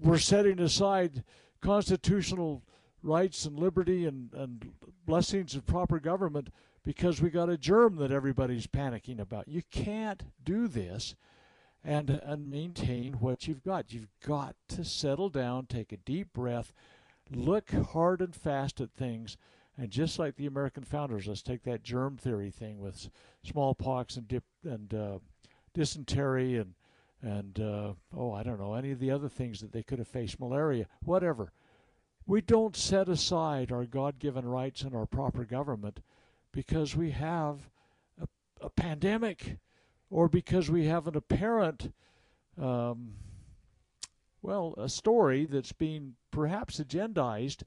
we're setting aside constitutional rights and liberty and, and blessings of proper government because we got a germ that everybody's panicking about. You can't do this and and maintain what you've got. You've got to settle down, take a deep breath, look hard and fast at things. And just like the American founders, let's take that germ theory thing with smallpox and dip and uh, dysentery and and uh, oh, I don't know any of the other things that they could have faced, malaria, whatever. We don't set aside our God-given rights and our proper government because we have a, a pandemic or because we have an apparent um, well, a story that's being perhaps agendized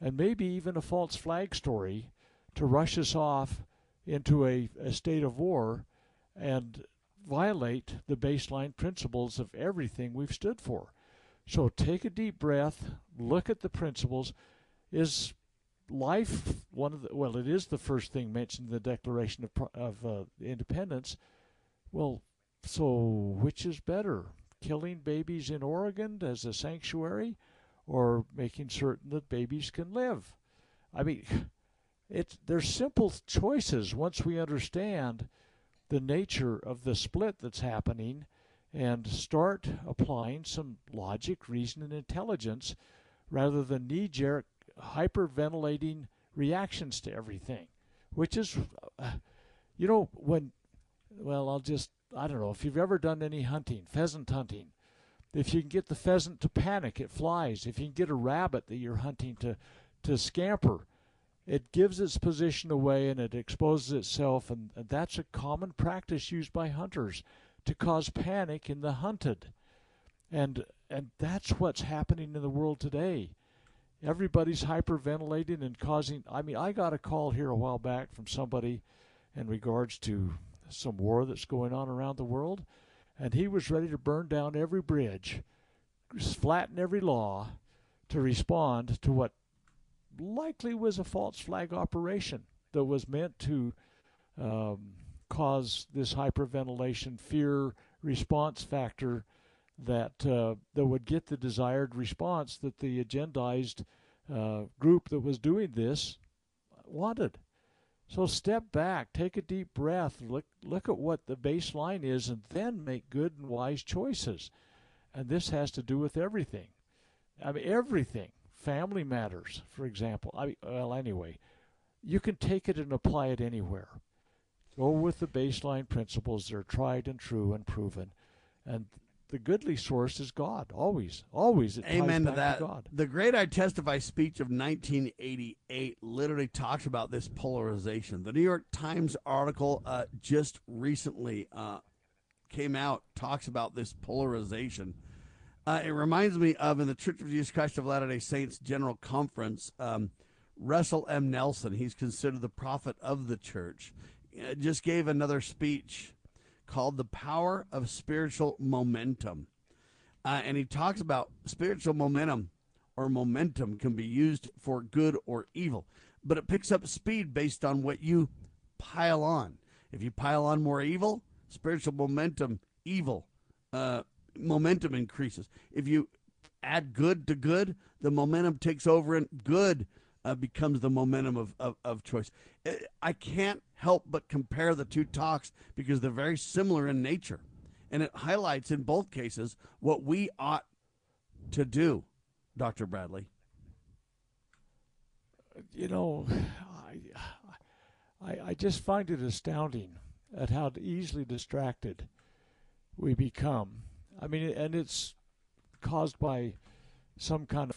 and maybe even a false flag story to rush us off into a, a state of war and violate the baseline principles of everything we've stood for. So take a deep breath, look at the principles. Is life one of the well it is the first thing mentioned in the declaration of, of uh, independence. Well so which is better killing babies in oregon as a sanctuary or making certain that babies can live? I mean it's, they're simple choices once we understand the nature of the split that's happening and start applying some logic reason and intelligence rather than knee jerk hyperventilating reactions to everything, which is, uh, you know, when, well, I'll just, I don't know, if you've ever done any hunting, pheasant hunting, if you can get the pheasant to panic, it flies. If you can get a rabbit that you're hunting to, to scamper, it gives its position away and it exposes itself, and, and that's a common practice used by hunters to cause panic in the hunted. And and that's what's happening in the world today everybody's hyperventilating and causing. I mean, I got a call here a while back from somebody in regards to some war that's going on around the world, and he was ready to burn down every bridge, flatten every law to respond to what likely was a false flag operation that was meant to um, cause this hyperventilation, fear response factor that uh, that would get the desired response that the agendized uh, group that was doing this wanted. So step back, take a deep breath, look look at what the baseline is, and then make good and wise choices. And this has to do with everything. I mean, everything. Family matters, for example. I mean, well, anyway, you can take it and apply it anywhere. Go with the baseline principles that are tried and true and proven, and the goodly source is God. Always, always. Amen to that. To God. The Great I Testify speech of 1988 literally talks about this polarization. The New York Times article uh, just recently uh, came out talks about this polarization. Uh, it reminds me of in the Church of Jesus Christ of Latter Day Saints General Conference. Um, Russell M. Nelson, he's considered the prophet of the church, just gave another speech called The Power of Spiritual Momentum. Uh, and he talks about spiritual momentum or momentum can be used for good or evil, but it picks up speed based on what you pile on. If you pile on more evil, spiritual momentum, evil, uh, momentum increases. If you add good to good, the momentum takes over and good uh, becomes the momentum of, of, of choice. I can't help but compare the two talks because they're very similar in nature. And it highlights in both cases what we ought to do, Dr. Bradley. You know, I, I, I just find it astounding at how easily distracted we become. I mean, and it's caused by some kind of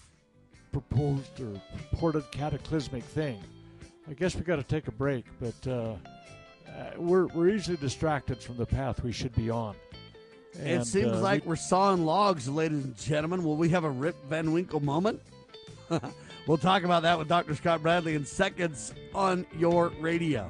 proposed or purported cataclysmic thing. I guess we got to take a break, but uh, uh, we're we're easily distracted from the path we should be on. And, it seems uh, like we, are sawing logs, ladies and gentlemen. Will we have a Rip Van Winkle moment? we'll talk about that with Dr. Scott Bradley in seconds on your radio.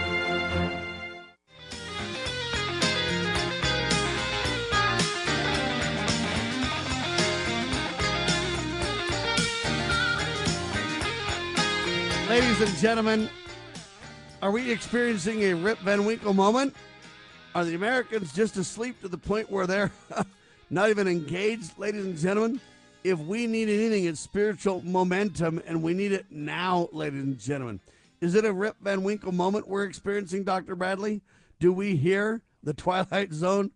Ladies and gentlemen, are we experiencing a Rip Van Winkle moment? Are the Americans just asleep to the point where they're not even engaged, ladies and gentlemen? If we need anything, it's spiritual momentum, and we need it now, ladies and gentlemen. Is it a Rip Van Winkle moment we're experiencing, Dr. Bradley? Do we hear the Twilight Zone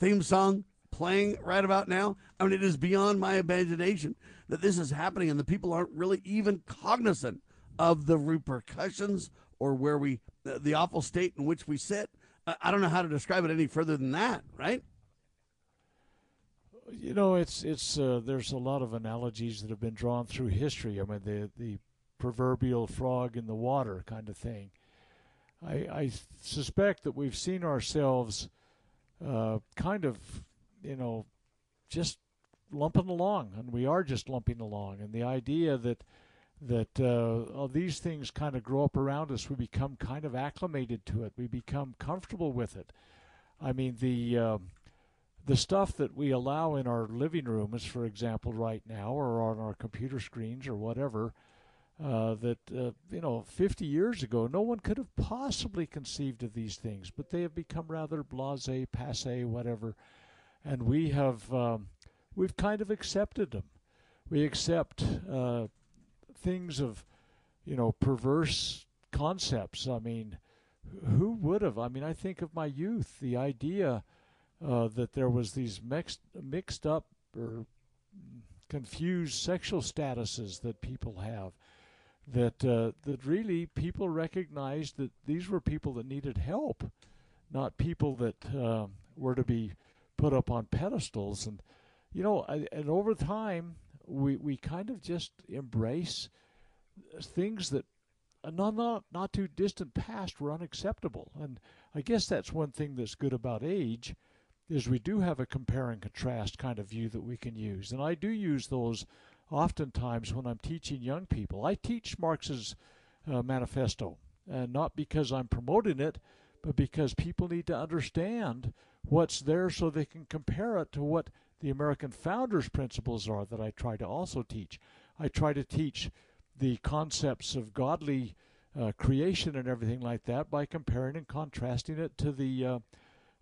theme song playing right about now? I mean, it is beyond my imagination that this is happening, and the people aren't really even cognizant of the repercussions or where we, the awful state in which we sit. I don't know how to describe it any further than that, right? You know, it's it's uh, there's a lot of analogies that have been drawn through history. I mean, the the proverbial frog in the water kind of thing. I, I suspect that we've seen ourselves uh, kind of, you know, just lumping along, and we are just lumping along. And the idea that that uh, these things kind of grow up around us. We become kind of acclimated to it. We become comfortable with it. I mean, the uh, the stuff that we allow in our living rooms, for example, right now, or on our computer screens, or whatever, uh, that uh, you know, 50 years ago, no one could have possibly conceived of these things, but they have become rather blasé, passe, whatever, and we have um, we've kind of accepted them. We accept uh, things of, you know, perverse concepts. I mean, who would have? I mean, I think of my youth, the idea uh, that there was these mixed, mixed up or confused sexual statuses that people have. That uh, that really people recognized that these were people that needed help, not people that uh, were to be put up on pedestals. And you know, and over time, we we kind of just embrace things that uh, not not not too distant past were unacceptable. And I guess that's one thing that's good about age is we do have a compare and contrast kind of view that we can use. And I do use those oftentimes when I'm teaching young people. I teach Marx's uh, manifesto, and not because I'm promoting it, but because people need to understand what's there so they can compare it to what the American founders' principles are that I try to also teach. I try to teach the concepts of godly uh, creation and everything like that by comparing and contrasting it to the uh,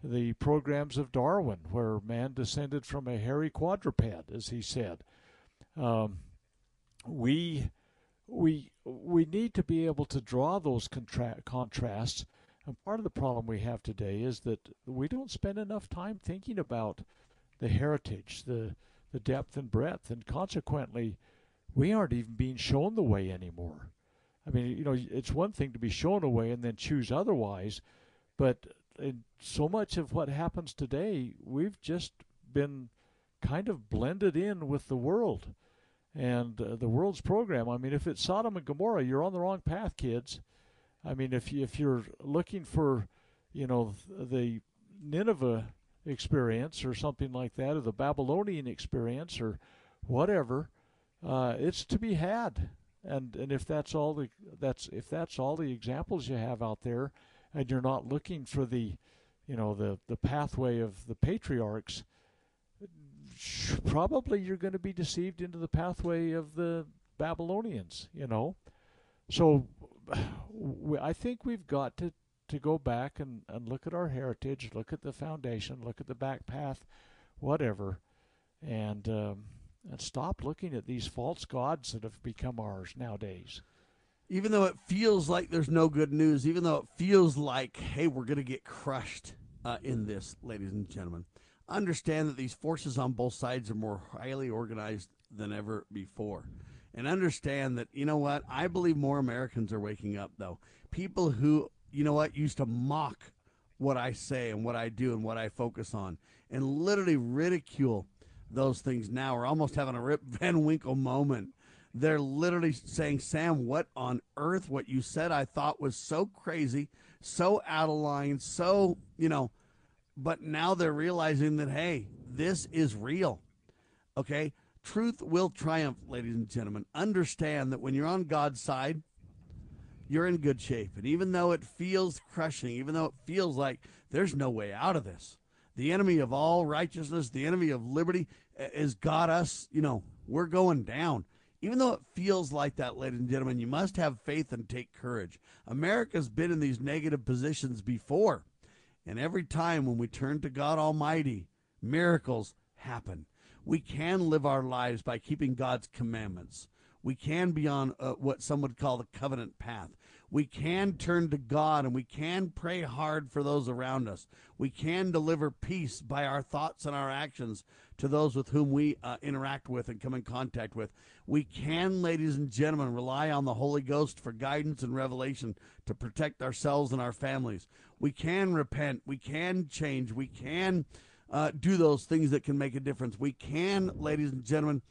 the programs of Darwin, where man descended from a hairy quadruped, as he said. Um, we we we need to be able to draw those contra- contrasts. And part of the problem we have today is that we don't spend enough time thinking about the heritage, the the depth and breadth, and consequently, we aren't even being shown the way anymore. I mean, you know, it's one thing to be shown a way and then choose otherwise, but so much of what happens today, we've just been kind of blended in with the world and uh, the world's program. I mean, if it's Sodom and Gomorrah, you're on the wrong path, kids. I mean, if you, if you're looking for, you know, the Nineveh experience or something like that, or the Babylonian experience or whatever, uh, it's to be had. And and if that's all the that's if that's all the examples you have out there, and you're not looking for the, you know, the the pathway of the patriarchs, probably you're going to be deceived into the pathway of the Babylonians. You know, so I think we've got to to go back and, and look at our heritage, look at the foundation, look at the back path, whatever, and um, and stop looking at these false gods that have become ours nowadays. Even though it feels like there's no good news, even though it feels like, hey, we're going to get crushed uh, in this, ladies and gentlemen, understand that these forces on both sides are more highly organized than ever before. And understand that, you know what? I believe more Americans are waking up, though. People who, you know what, used to mock what I say and what I do and what I focus on and literally ridicule those things now are almost having a Rip Van Winkle moment. They're literally saying, Sam, what on earth? What you said I thought was so crazy, so out of line, so, you know, but now they're realizing that, hey, this is real. Okay? Truth will triumph, ladies and gentlemen. Understand that when you're on God's side, you're in good shape. And even though it feels crushing, even though it feels like there's no way out of this, the enemy of all righteousness, the enemy of liberty, eh, has got us, you know, we're going down. Even though it feels like that, ladies and gentlemen, you must have faith and take courage. America's been in these negative positions before. And every time when we turn to God Almighty, miracles happen. We can live our lives by keeping God's commandments. We can be on uh, what some would call the covenant path. We can turn to God and we can pray hard for those around us. We can deliver peace by our thoughts and our actions to those with whom we uh, interact with and come in contact with. We can, ladies and gentlemen, rely on the Holy Ghost for guidance and revelation to protect ourselves and our families. We can repent. We can change. We can uh, do those things that can make a difference. We can, ladies and gentlemen,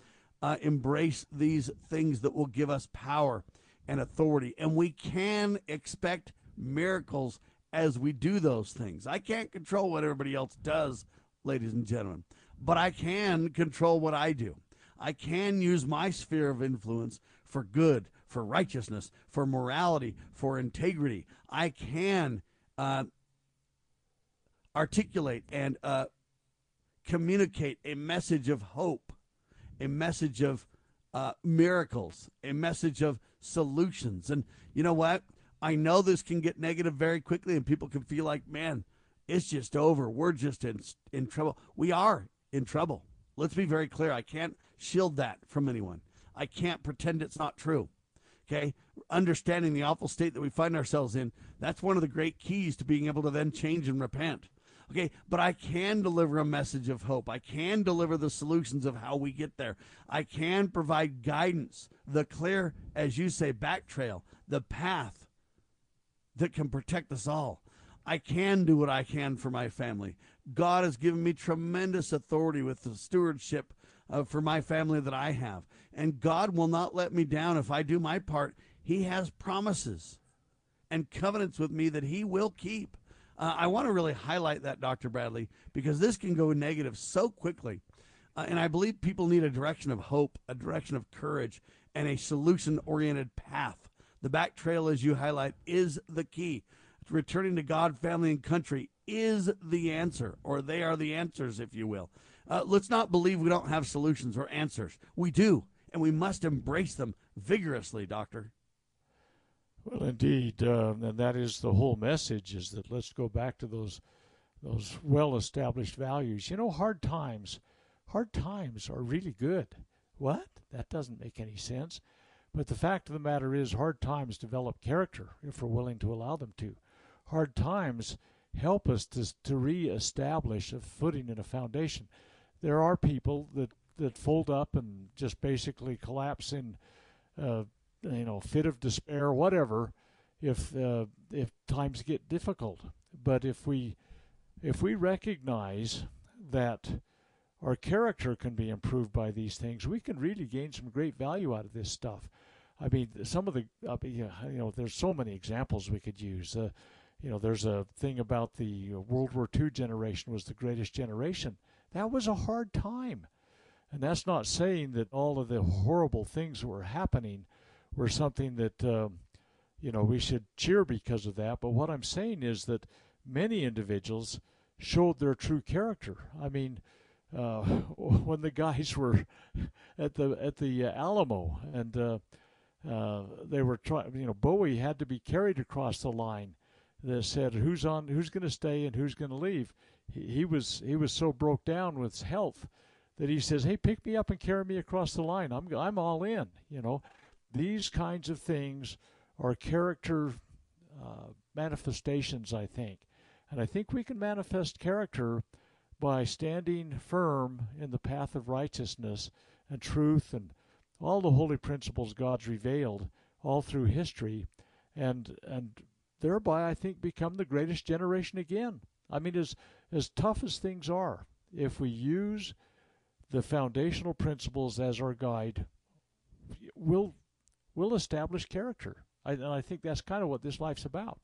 uh, embrace these things that will give us power and authority. And we can expect miracles as we do those things. I can't control what everybody else does, ladies and gentlemen, but I can control what I do. I can use my sphere of influence for good, for righteousness, for morality, for integrity. I can uh, articulate and uh, communicate a message of hope, a message of uh, miracles, a message of solutions. And you know what? I know this can get negative very quickly, and people can feel like, man, it's just over. We're just in in trouble. We are in trouble. Let's be very clear. I can't shield that from anyone. I can't pretend it's not true. Okay, understanding the awful state that we find ourselves in, that's one of the great keys to being able to then change and repent. Okay, but I can deliver a message of hope. I can deliver the solutions of how we get there. I can provide guidance, the clear, as you say, back trail, the path that can protect us all. I can do what I can for my family. God has given me tremendous authority with the stewardship uh, for my family that I have. And God will not let me down if I do my part. He has promises and covenants with me that He will keep. Uh, I want to really highlight that, Dr. Bradley, because this can go negative so quickly. Uh, and I believe people need a direction of hope, a direction of courage, and a solution oriented path. The back trail, as you highlight, is the key. Returning to God, family, and country is the answer, or they are the answers, if you will. Uh, let's not believe we don't have solutions or answers. We do, and we must embrace them vigorously, Doctor. Well, indeed, uh, and that is the whole message: is that let's go back to those those well-established values. You know, hard times, hard times are really good. What? That doesn't make any sense. But the fact of the matter is, hard times develop character if we're willing to allow them to. Hard times help us to to reestablish a footing and a foundation. There are people that that fold up and just basically collapse in. Uh, you know, fit of despair, whatever, if uh, if times get difficult. But if we if we recognize that our character can be improved by these things, we can really gain some great value out of this stuff. I mean, some of the uh, you know, there's so many examples we could use. Uh, you know, there's a thing about the World War II generation was the greatest generation. That was a hard time. And that's not saying that all of the horrible things were happening were something that uh, you know we should cheer because of that. But what I'm saying is that many individuals showed their true character. I mean, uh, when the guys were at the at the uh, Alamo and uh, uh, they were trying, you know, Bowie had to be carried across the line. that said who's on, who's going to stay, and who's going to leave. He, he was he was so broke down with health that he says, "Hey, pick me up and carry me across the line. I'm I'm all in." You know, these kinds of things are character uh, manifestations, I think, and I think we can manifest character by standing firm in the path of righteousness and truth and all the holy principles God's revealed all through history, and and thereby I think become the greatest generation again. I mean, as as tough as things are, if we use the foundational principles as our guide, we'll we'll establish character. I, and I think that's kind of what this life's about.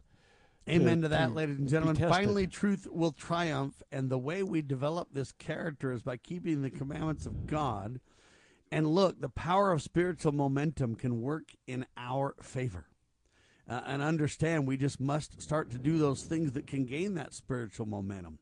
Amen to, to that, to ladies and gentlemen. Finally, truth will triumph, and the way we develop this character is by keeping the commandments of God. And look, the power of spiritual momentum can work in our favor. Uh, and understand we just must start to do those things that can gain that spiritual momentum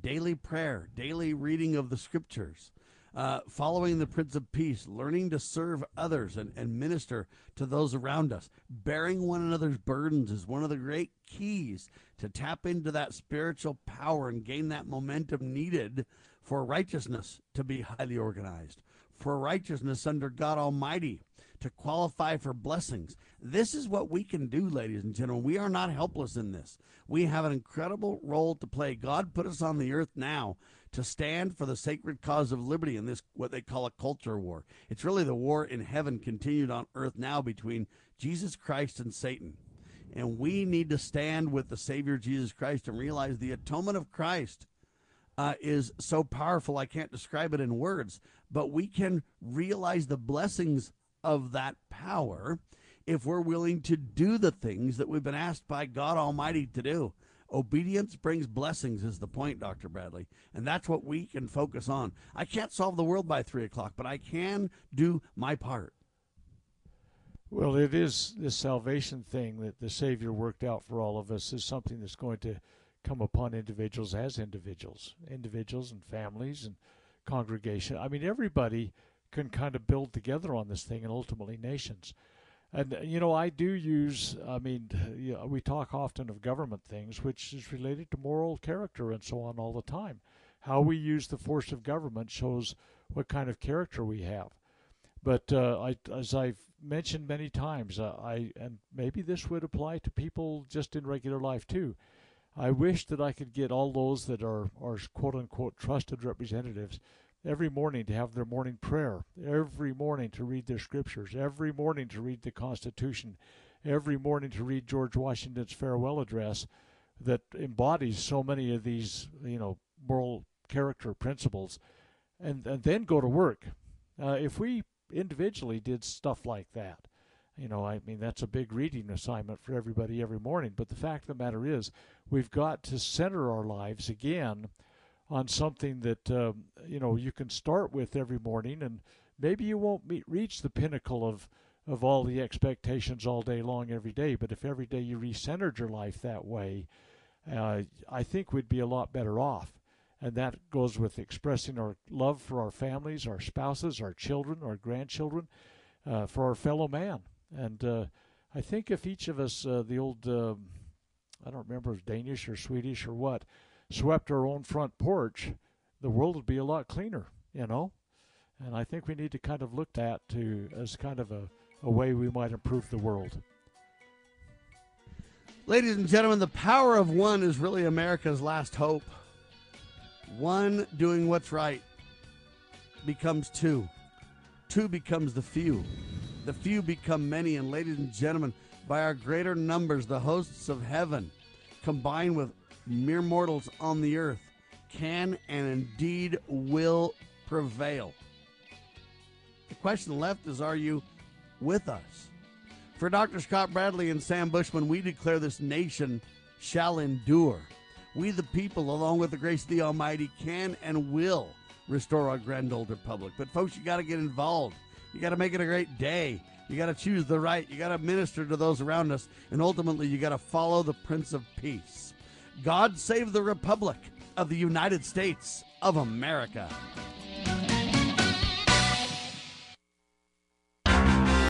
daily prayer, daily reading of the scriptures, uh, following the Prince of Peace, learning to serve others and, and minister to those around us. Bearing one another's burdens is one of the great keys to tap into that spiritual power and gain that momentum needed for righteousness to be highly organized, for righteousness under God Almighty to qualify for blessings. This is what we can do, ladies and gentlemen. We are not helpless in this. We have an incredible role to play. God put us on the earth now to stand for the sacred cause of liberty in this what they call a culture war. It's really the war in heaven continued on earth now between Jesus Christ and Satan. And we need to stand with the Savior Jesus Christ and realize the atonement of Christ uh, is so powerful. I can't describe it in words, but we can realize the blessings of that power if we're willing to do the things that we've been asked by God Almighty to do. Obedience brings blessings, is the point, Dr. Bradley. And that's what we can focus on. I can't solve the world by three o'clock, but I can do my part. Well, it is this salvation thing that the Savior worked out for all of us is something that's going to come upon individuals as individuals, individuals and families and congregation. I mean, everybody can kind of build together on this thing and ultimately nations. And you know, I do use. I mean, you know, we talk often of government things, which is related to moral character and so on all the time. How we use the force of government shows what kind of character we have. But uh, I, as I've mentioned many times, uh, I and maybe this would apply to people just in regular life too. I wish that I could get all those that are are quote unquote trusted representatives every morning to have their morning prayer, every morning to read their scriptures, every morning to read the Constitution, every morning to read George Washington's farewell address that embodies so many of these, you know, moral character principles, and, and then go to work. Uh, if we individually did stuff like that, you know, I mean, that's a big reading assignment for everybody every morning. But the fact of the matter is, we've got to center our lives again on something that um, you know you can start with every morning, and maybe you won't meet, reach the pinnacle of of all the expectations all day long every day. But if every day you recentered your life that way, uh, I think we'd be a lot better off. And that goes with expressing our love for our families, our spouses, our children, our grandchildren, uh, for our fellow man. And uh, I think if each of us, uh, the old, um, I don't remember Danish or Swedish or what, swept our own front porch, the world would be a lot cleaner, you know? And I think we need to kind of look at to as kind of a, a way we might improve the world. Ladies and gentlemen, the power of one is really America's last hope. One doing what's right becomes two. Two becomes the few. The few become many. And ladies and gentlemen, by our greater numbers, the hosts of heaven, combined with mere mortals on the earth can and indeed will prevail. The question left is Are you with us? For Dr. Scott Bradley and Sam Bushman, we declare this nation shall endure. We, the people, along with the grace of the Almighty, can and will restore our grand old republic. But, folks, you got to get involved. You got to make it a great day. You got to choose the right. You got to minister to those around us. And ultimately, you got to follow the Prince of Peace. God save the Republic of the United States of America.